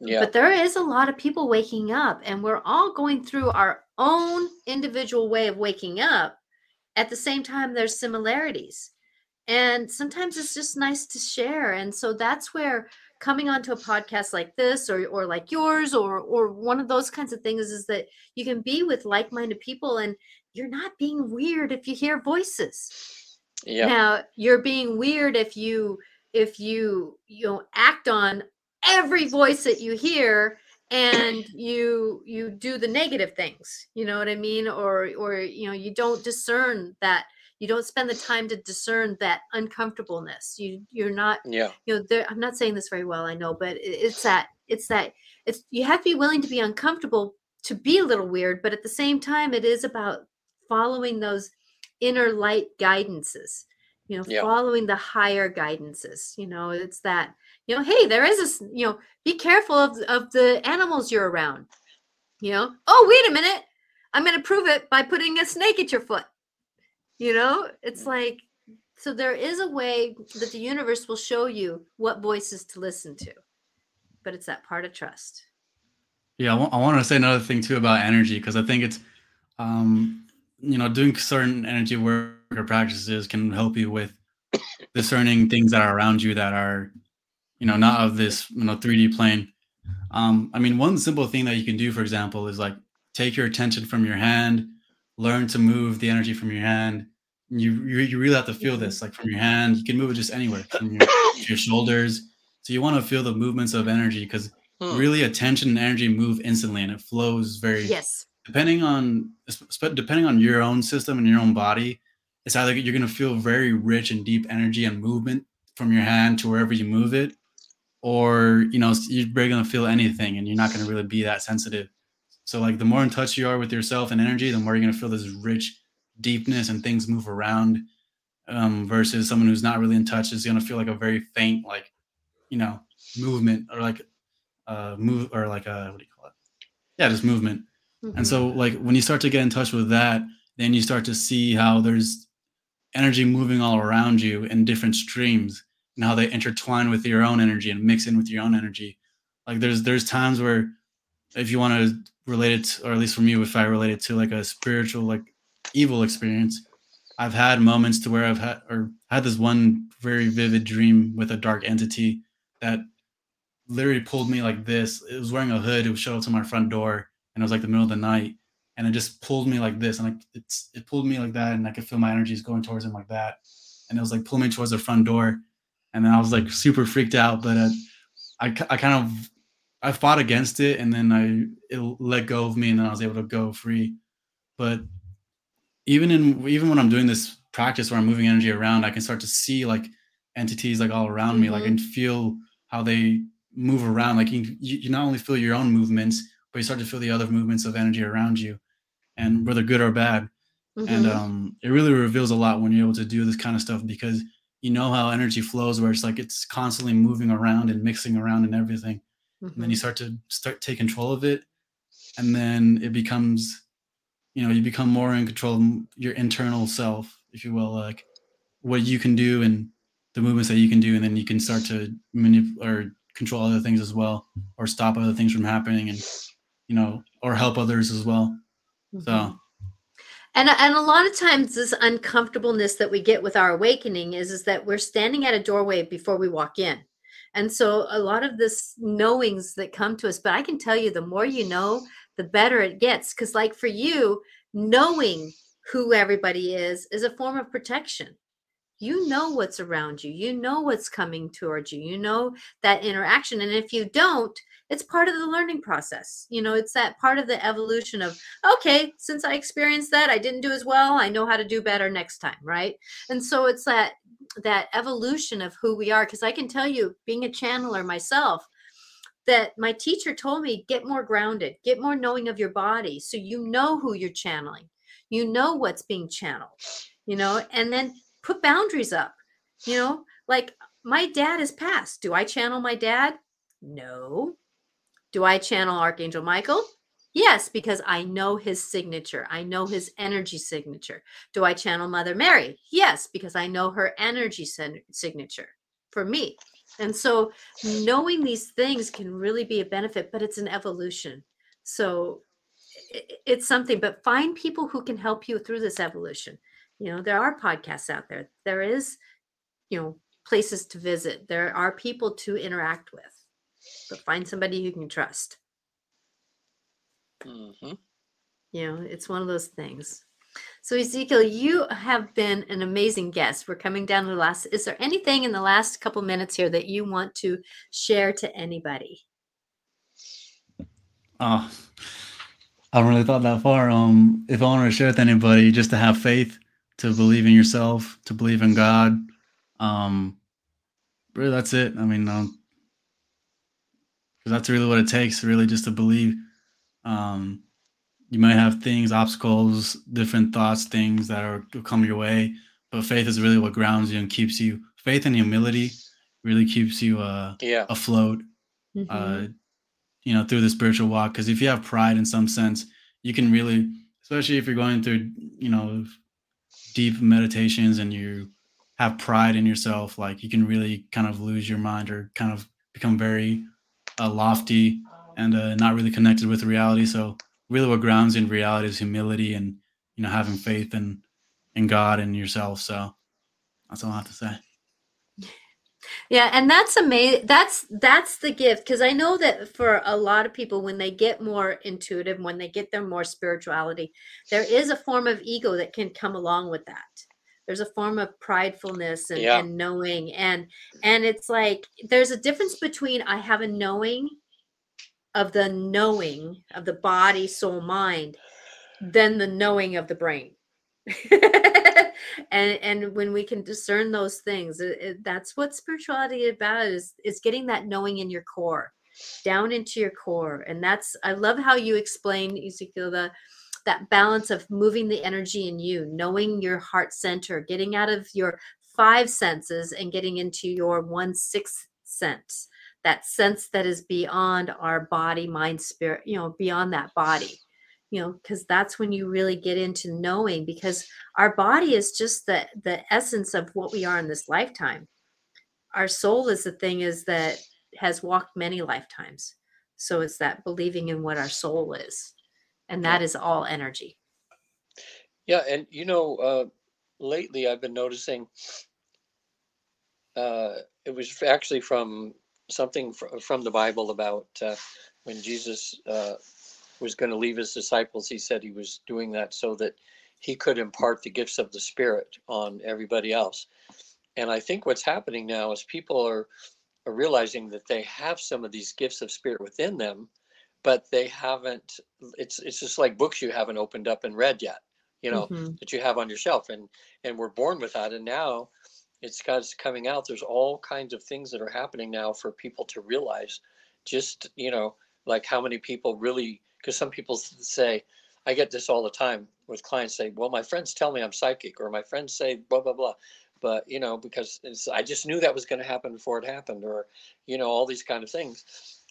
[SPEAKER 1] Yeah. But there is a lot of people waking up, and we're all going through our own individual way of waking up. At the same time, there's similarities. And sometimes it's just nice to share. And so that's where coming onto a podcast like this or, or like yours or or one of those kinds of things is that you can be with like-minded people and you're not being weird if you hear voices. Yeah. Now you're being weird if you if you you know act on every voice that you hear and you you do the negative things you know what i mean? Or or you know you don't discern that you don't spend the time to discern that uncomfortableness. You you're not
[SPEAKER 3] yeah.
[SPEAKER 1] you know there i'm not saying this very well i know but it's that it's that it's you have to be willing to be uncomfortable to be a little weird but at the same time it is about following those inner light guidances you know yeah. following the higher guidances you know? It's that you know hey there is this you know be careful of, of the animals you're around. You know oh wait a minute. I'm going to prove it by putting a snake at your foot. You know it's like so there is a way that the universe will show you what voices to listen to but it's that part of trust.
[SPEAKER 2] Yeah I, w- I want to say another thing too about energy because i think it's um you know doing certain energy work or practices can help you with discerning things that are around you that are you know not of this you know 3d plane Um, I mean, one simple thing that you can do, for example, is like take your attention from your hand, learn to move the energy from your hand. You you, you really have to feel this, like from your hand. You can move it just anywhere, from your, your shoulders. So you want to feel the movements of energy because hmm. really attention and energy move instantly, and it flows very.
[SPEAKER 1] Yes.
[SPEAKER 2] Depending on depending on your own system and your own body, it's either you're going to feel very rich and deep energy and movement from your hand to wherever you move it, or you know you're barely going to feel anything, and you're not going to really be that sensitive so like the more in touch you are with yourself and energy, the more you're gonna feel this rich deepness and things move around. Um, versus someone who's not really in touch is gonna feel like a very faint, like you know, movement or like uh move or like a what do you call it? Yeah, just movement. Mm-hmm. And so like when you start to get in touch with that, then you start to see how there's energy moving all around you in different streams and how they intertwine with your own energy and mix in with your own energy. Like there's there's times where if you want to relate it, or at least for me, if I relate it to like a spiritual, like evil experience, I've had moments to where I've had or had this one very vivid dream with a dark entity that literally pulled me like this. It was wearing a hood. It showed up to my front door, and it was like the middle of the night, and it just pulled me like this, and like it's it pulled me like that, and I could feel my energies going towards him like that, and it was like pulling me towards the front door, and then I was like super freaked out, but uh, I I kind of I fought against it and then I it let go of me and then I was able to go free. But even in even when I'm doing this practice where I'm moving energy around, I can start to see like entities like all around mm-hmm. me. Like and mm-hmm. feel how they move around. Like you, you not only feel your own movements, but you start to feel the other movements of energy around you, and whether good or bad. Mm-hmm. And um, it really reveals a lot when you're able to do this kind of stuff because you know how energy flows, where it's like it's constantly moving around and mixing around and everything mm-hmm. and then you mm-hmm. start to start take control of it and then it becomes you know you become more in control of your internal self if you will like what you can do and the movements that you can do and then you can start to manipulate or control other things as well or stop other things from happening and you know or help others as well mm-hmm. so
[SPEAKER 1] and and a lot of times this uncomfortableness that we get with our awakening is is that we're standing at a doorway before we walk in and so a lot of this knowings that come to us, but I can tell you the more you know, the better it gets. Because, like for you, knowing who everybody is is a form of protection. You know what's around you, you know what's coming towards you, you know that interaction. And if you don't, it's part of the learning process. You know, it's that part of the evolution of, okay, since I experienced that, I didn't do as well. I know how to do better next time. Right. And so it's that that evolution of who we are because i can tell you being a channeler myself that my teacher told me get more grounded get more knowing of your body so you know who you're channeling you know what's being channeled you know and then put boundaries up you know like my dad is passed do i channel my dad no do i channel archangel michael Yes, because I know his signature. I know his energy signature. Do I channel Mother Mary? Yes, because I know her energy signature for me. And so knowing these things can really be a benefit, but it's an evolution. So it's something, but find people who can help you through this evolution. You know, there are podcasts out there. There is, you know, places to visit. There are people to interact with. But find somebody you can trust. Mm-hmm. You know, it's one of those things. So Ezekiel, you have been an amazing guest. We're coming down to the last. Is there anything in the last couple minutes here that you want to share to anybody?
[SPEAKER 2] Oh, I haven't really thought that far. Um, if I want to share with anybody, just to have faith, to believe in yourself, to believe in God. Um, really, that's it. I mean, um, that's really what it takes. Really, just to believe um, you might have things, obstacles, different thoughts, things that are come your way, but faith is really what grounds you and keeps you. Faith and humility really keeps you uh,
[SPEAKER 3] yeah.
[SPEAKER 2] afloat. Uh, mm-hmm. Uh, you know, through the spiritual walk. Because if you have pride in some sense, you can really, especially if you're going through, you know, deep meditations and you have pride in yourself, like you can really kind of lose your mind or kind of become very uh, lofty and uh, not really connected with reality. So really, what grounds in reality is humility and you know having faith in in God and yourself. So that's all I have to say.
[SPEAKER 1] Yeah, and that's amazing. That's that's the gift because I know that for a lot of people, when they get more intuitive, when they get their more spirituality, there is a form of ego that can come along with that. There's a form of pridefulness and, yeah. and knowing, and and it's like there's a difference between I have a knowing of the knowing of the body, soul, mind, than the knowing of the brain. and and when we can discern those things it, it, that's what spirituality is about is is getting that knowing in your core down into your core and that's i love how you explain ezekiel the that balance of moving the energy in you knowing your heart center getting out of your five senses and getting into your one sixth sense that sense that is beyond our body mind spirit you know beyond that body you know because that's when you really get into knowing because our body is just the the essence of what we are in this lifetime. Our soul is the thing is that has walked many lifetimes. So it's that believing in what our soul is and that is all energy
[SPEAKER 3] yeah and you know uh lately i've been noticing uh it was actually from something fr- from the bible about uh, when jesus uh was going to leave his disciples, he said he was doing that so that he could impart the gifts of the Spirit on everybody else. And I think what's happening now is people are, are realizing that they have some of these gifts of Spirit within them, but they haven't. It's it's just like books you haven't opened up and read yet, you know, mm-hmm. that you have on your shelf, and and we're born with that, and now it's got it's coming out. There's all kinds of things that are happening now for people to realize. Just you know, like how many people really because some people say, I get this all the time with clients say, well, my friends tell me I'm psychic, or my friends say blah blah blah, but you know because I just knew that was going to happen before it happened, or you know all these kind of things.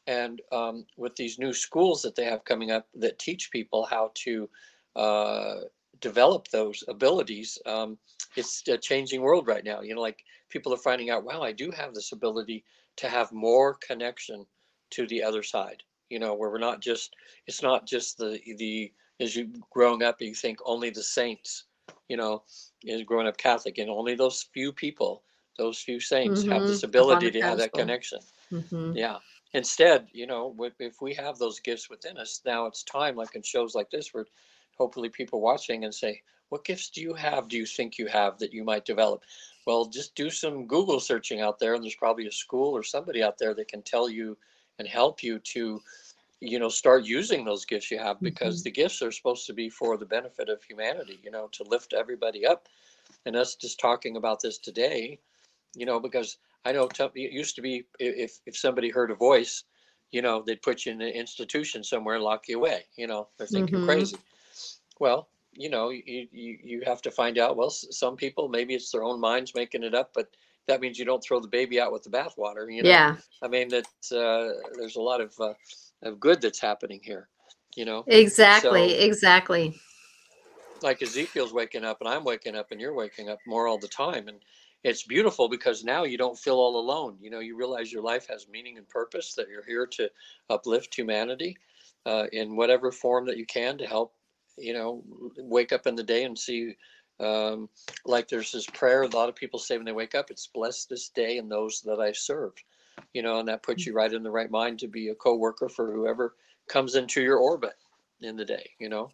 [SPEAKER 3] And um, with these new schools that they have coming up that teach people how to uh, develop those abilities, um, it's a changing world right now. You know, like people are finding out, wow, I do have this ability to have more connection to the other side you know, where we're not just, it's not just the, the, as you growing up, you think only the saints, you know, is growing up Catholic and only those few people, those few saints mm-hmm. have this ability to have that connection. Mm-hmm. Yeah. Instead, you know, if we have those gifts within us, now it's time, like in shows like this, where hopefully people watching and say, what gifts do you have? Do you think you have that you might develop? Well, just do some Google searching out there, and there's probably a school or somebody out there that can tell you and help you to you know start using those gifts you have because mm-hmm. the gifts are supposed to be for the benefit of humanity you know to lift everybody up and us just talking about this today you know because i know it used to be if if somebody heard a voice you know they'd put you in an institution somewhere and lock you away you know they think mm-hmm. crazy well you know you, you you have to find out well some people maybe it's their own minds making it up but that means you don't throw the baby out with the bathwater. You know?
[SPEAKER 1] Yeah.
[SPEAKER 3] I mean that uh, there's a lot of uh, of good that's happening here. You know.
[SPEAKER 1] Exactly. So, exactly.
[SPEAKER 3] Like Ezekiel's waking up, and I'm waking up, and you're waking up more all the time, and it's beautiful because now you don't feel all alone. You know, you realize your life has meaning and purpose. That you're here to uplift humanity uh, in whatever form that you can to help. You know, wake up in the day and see um, like there's this prayer a lot of people say when they wake up, it's bless this day and those that I serve. You know, and that puts you right in the right mind to be a co-worker for whoever comes into your orbit in the day, you know.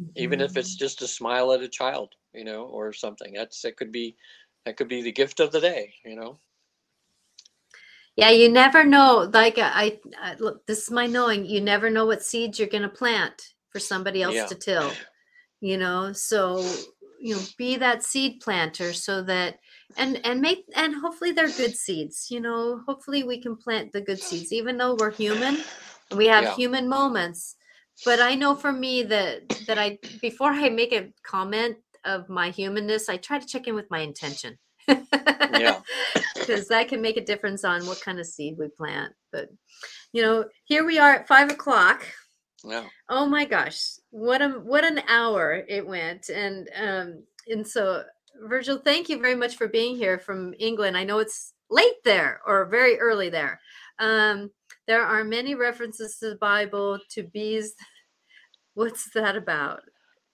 [SPEAKER 3] Mm-hmm. Even if it's mm-hmm. just a smile at a child, you know, or something. That's it could be that could be the gift of the day, you know.
[SPEAKER 1] Yeah, you never know. Like uh, I, I look, this is my knowing. You never know what seeds you're going to plant for somebody else yeah. to till. You know, so you know be that seed planter so that and and make and hopefully they're good seeds you know hopefully we can plant the good seeds even though we're human and we have yeah. human moments but i know for me that that i before i make a comment of my humanness i try to check in with my intention yeah because that can make a difference on what kind of seed we plant but you know here we are at five o'clock
[SPEAKER 3] yeah.
[SPEAKER 1] Oh my gosh, what a what an hour it went, and um, and so Virgil, thank you very much for being here from England. I know it's late there or very early there. Um, there are many references to the Bible to bees. What's that about?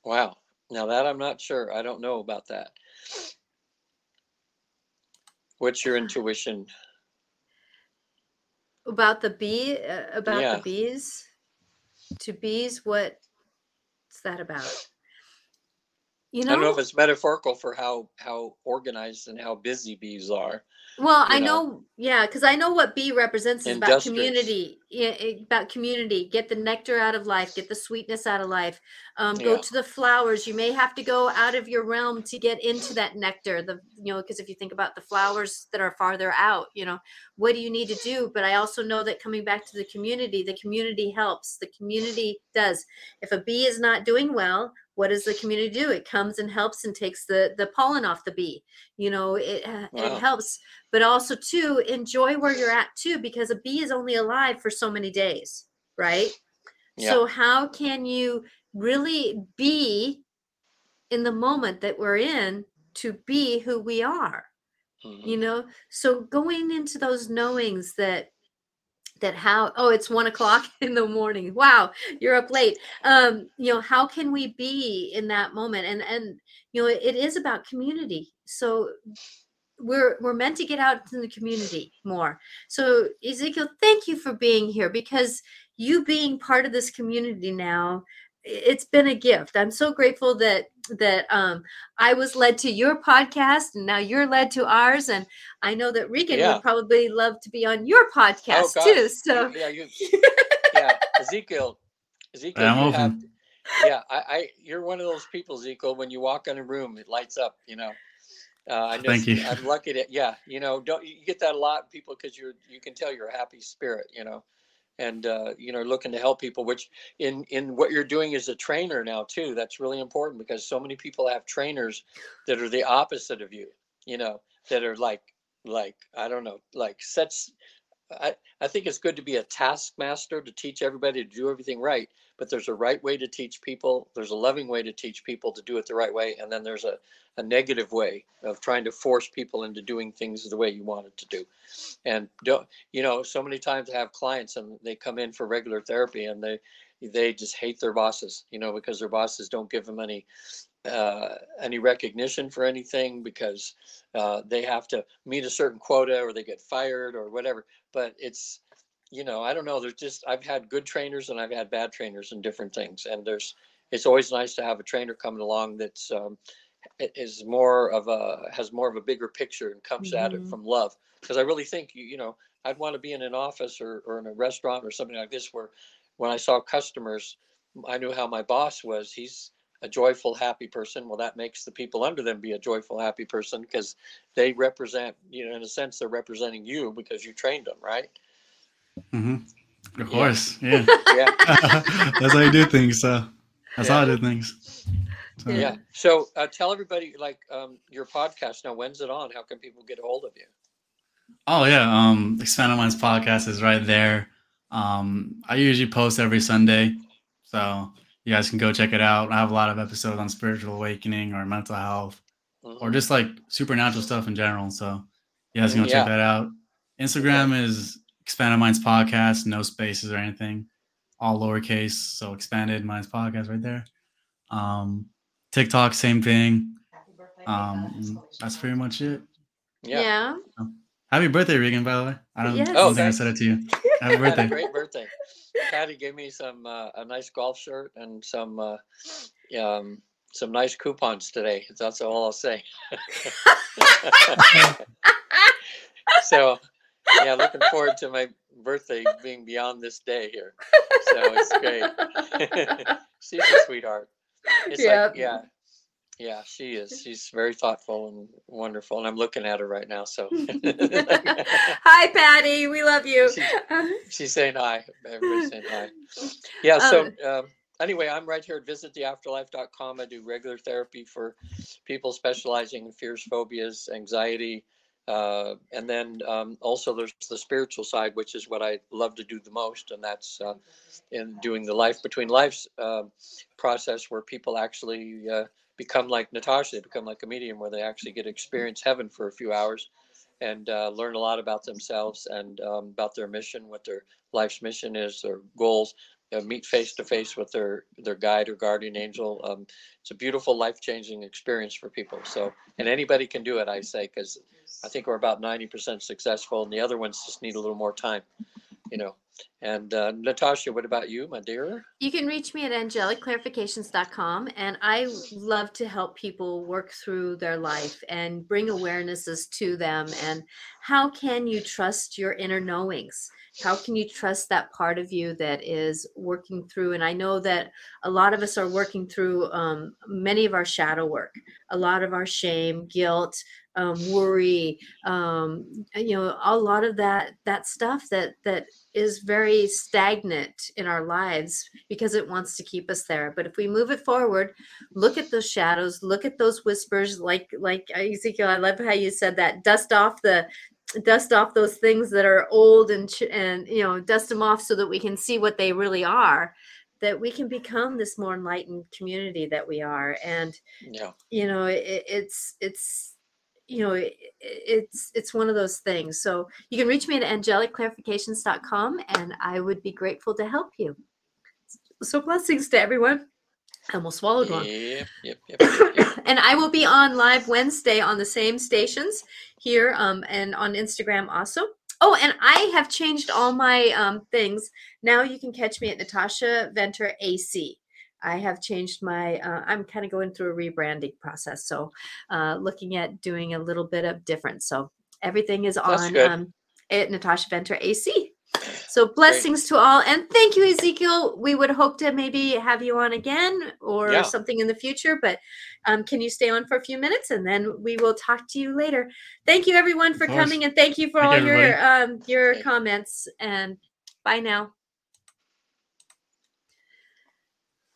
[SPEAKER 3] Wow. Now that I'm not sure. I don't know about that. what's your intuition
[SPEAKER 1] about the bee uh, about yeah. the bees to bees what's that about
[SPEAKER 3] you know, I don't know if it's metaphorical for how how organized and how busy bees are.
[SPEAKER 1] Well, I know, know yeah, because I know what bee represents is about community, about community. Get the nectar out of life, get the sweetness out of life. Um, go yeah. to the flowers. You may have to go out of your realm to get into that nectar. The you know, because if you think about the flowers that are farther out, you know, what do you need to do? But I also know that coming back to the community, the community helps. The community does. If a bee is not doing well, what does the community do it comes and helps and takes the the pollen off the bee you know it uh, wow. it helps but also too enjoy where you're at too because a bee is only alive for so many days right yeah. so how can you really be in the moment that we're in to be who we are mm-hmm. you know so going into those knowings that that how oh it's one o'clock in the morning. Wow you're up late. Um you know how can we be in that moment? And and you know it is about community. So we're we're meant to get out in the community more. So ezekiel thank you for being here because you being part of this community now it's been a gift. I'm so grateful that that um, I was led to your podcast, and now you're led to ours. And I know that Regan yeah. would probably love to be on your podcast oh, too. So
[SPEAKER 3] yeah, you, yeah, Ezekiel, Ezekiel, I'm have, yeah, I, I, you're one of those people, Ezekiel. When you walk in a room, it lights up. You know. Uh, I know
[SPEAKER 2] Thank you.
[SPEAKER 3] I'm lucky to, yeah, you know, don't you get that a lot, people, because you're you can tell you're a happy spirit, you know and uh, you know looking to help people which in in what you're doing as a trainer now too that's really important because so many people have trainers that are the opposite of you you know that are like like i don't know like sets I, I think it's good to be a taskmaster to teach everybody to do everything right but there's a right way to teach people there's a loving way to teach people to do it the right way and then there's a, a negative way of trying to force people into doing things the way you want it to do. And don't you know so many times i have clients and they come in for regular therapy and they they just hate their bosses you know because their bosses don't give them any uh, any recognition for anything because uh, they have to meet a certain quota or they get fired or whatever but it's you know, I don't know. There's just I've had good trainers and I've had bad trainers and different things, and there's it's always nice to have a trainer coming along that's um, is more of a has more of a bigger picture and comes mm-hmm. at it mm-hmm. from love. Because I really think you you know I'd want to be in an office or or in a restaurant or something like this where when I saw customers, I knew how my boss was. He's a joyful, happy person. Well, that makes the people under them be a joyful, happy person because they represent, you know, in a sense, they're representing you because you trained them, right?
[SPEAKER 2] Mm-hmm. Of course, yeah. Yeah. that's how you do things. So that's yeah. how I do things.
[SPEAKER 3] So. Yeah. So uh, tell everybody like um, your podcast now. When's it on? How can people get a hold of you?
[SPEAKER 2] Oh yeah, um, Expanded Minds podcast is right there. Um, I usually post every Sunday, so you guys can go check it out. I have a lot of episodes on spiritual awakening or mental health, mm-hmm. or just like supernatural stuff in general. So you guys can go yeah. check that out. Instagram is Expanded Minds Podcast, no spaces or anything, all lowercase. So Expanded Minds Podcast right there. Um, TikTok, same thing. Um, that's pretty much it.
[SPEAKER 1] Yeah. yeah.
[SPEAKER 2] Happy birthday, Regan, by the way. I don't, yes. I don't think I said it to you. Happy birthday.
[SPEAKER 3] great birthday. Patty gave me some uh, a nice golf shirt and some uh, um, some nice coupons today. That's all I'll say. so yeah, looking forward to my birthday being beyond this day here. So it's great. She's a sweetheart. It's like, yeah, yeah, she is. She's very thoughtful and wonderful, and I'm looking at her right now. So,
[SPEAKER 1] hi, Patty. We love you.
[SPEAKER 3] She, she's saying hi. Everybody's saying hi. Yeah. So, um, um, anyway, I'm right here at visittheafterlife.com. I do regular therapy for people specializing in fears, phobias, anxiety, uh, and then um, also there's the spiritual side, which is what I love to do the most, and that's uh, in doing the life between lives uh, process where people actually uh, become like Natasha, they become like a medium where they actually get to experience heaven for a few hours and uh, learn a lot about themselves and um, about their mission, what their life's mission is, their goals, uh, meet face to face with their their guide or guardian angel. Um, it's a beautiful, life changing experience for people. So, and anybody can do it, I say, because I think we're about 90% successful, and the other ones just need a little more time, you know. And uh, Natasha, what about you, my dear?
[SPEAKER 1] You can reach me at angelicclarifications.com, and I love to help people work through their life and bring awarenesses to them. And how can you trust your inner knowings? How can you trust that part of you that is working through? And I know that a lot of us are working through um, many of our shadow work, a lot of our shame, guilt, um, worry, um, you know, a lot of that that stuff that that is very stagnant in our lives because it wants to keep us there. But if we move it forward, look at those shadows, look at those whispers, like like uh, Ezekiel. I love how you said that. Dust off the dust off those things that are old and and you know dust them off so that we can see what they really are that we can become this more enlightened community that we are and yeah you know it, it's it's you know it, it's it's one of those things so you can reach me at angelicclarifications.com and i would be grateful to help you so blessings to everyone and we'll swallow one. Yep, yep, yep, yep. and I will be on live Wednesday on the same stations here um, and on Instagram also. Oh, and I have changed all my um, things. Now you can catch me at Natasha Venter AC. I have changed my, uh, I'm kind of going through a rebranding process. So uh, looking at doing a little bit of different. So everything is on um, at Natasha Venter AC. So blessings Great. to all. And thank you, Ezekiel. We would hope to maybe have you on again or yeah. something in the future, but um, can you stay on for a few minutes and then we will talk to you later. Thank you everyone for coming and thank you for thank all your um, your comments and bye now.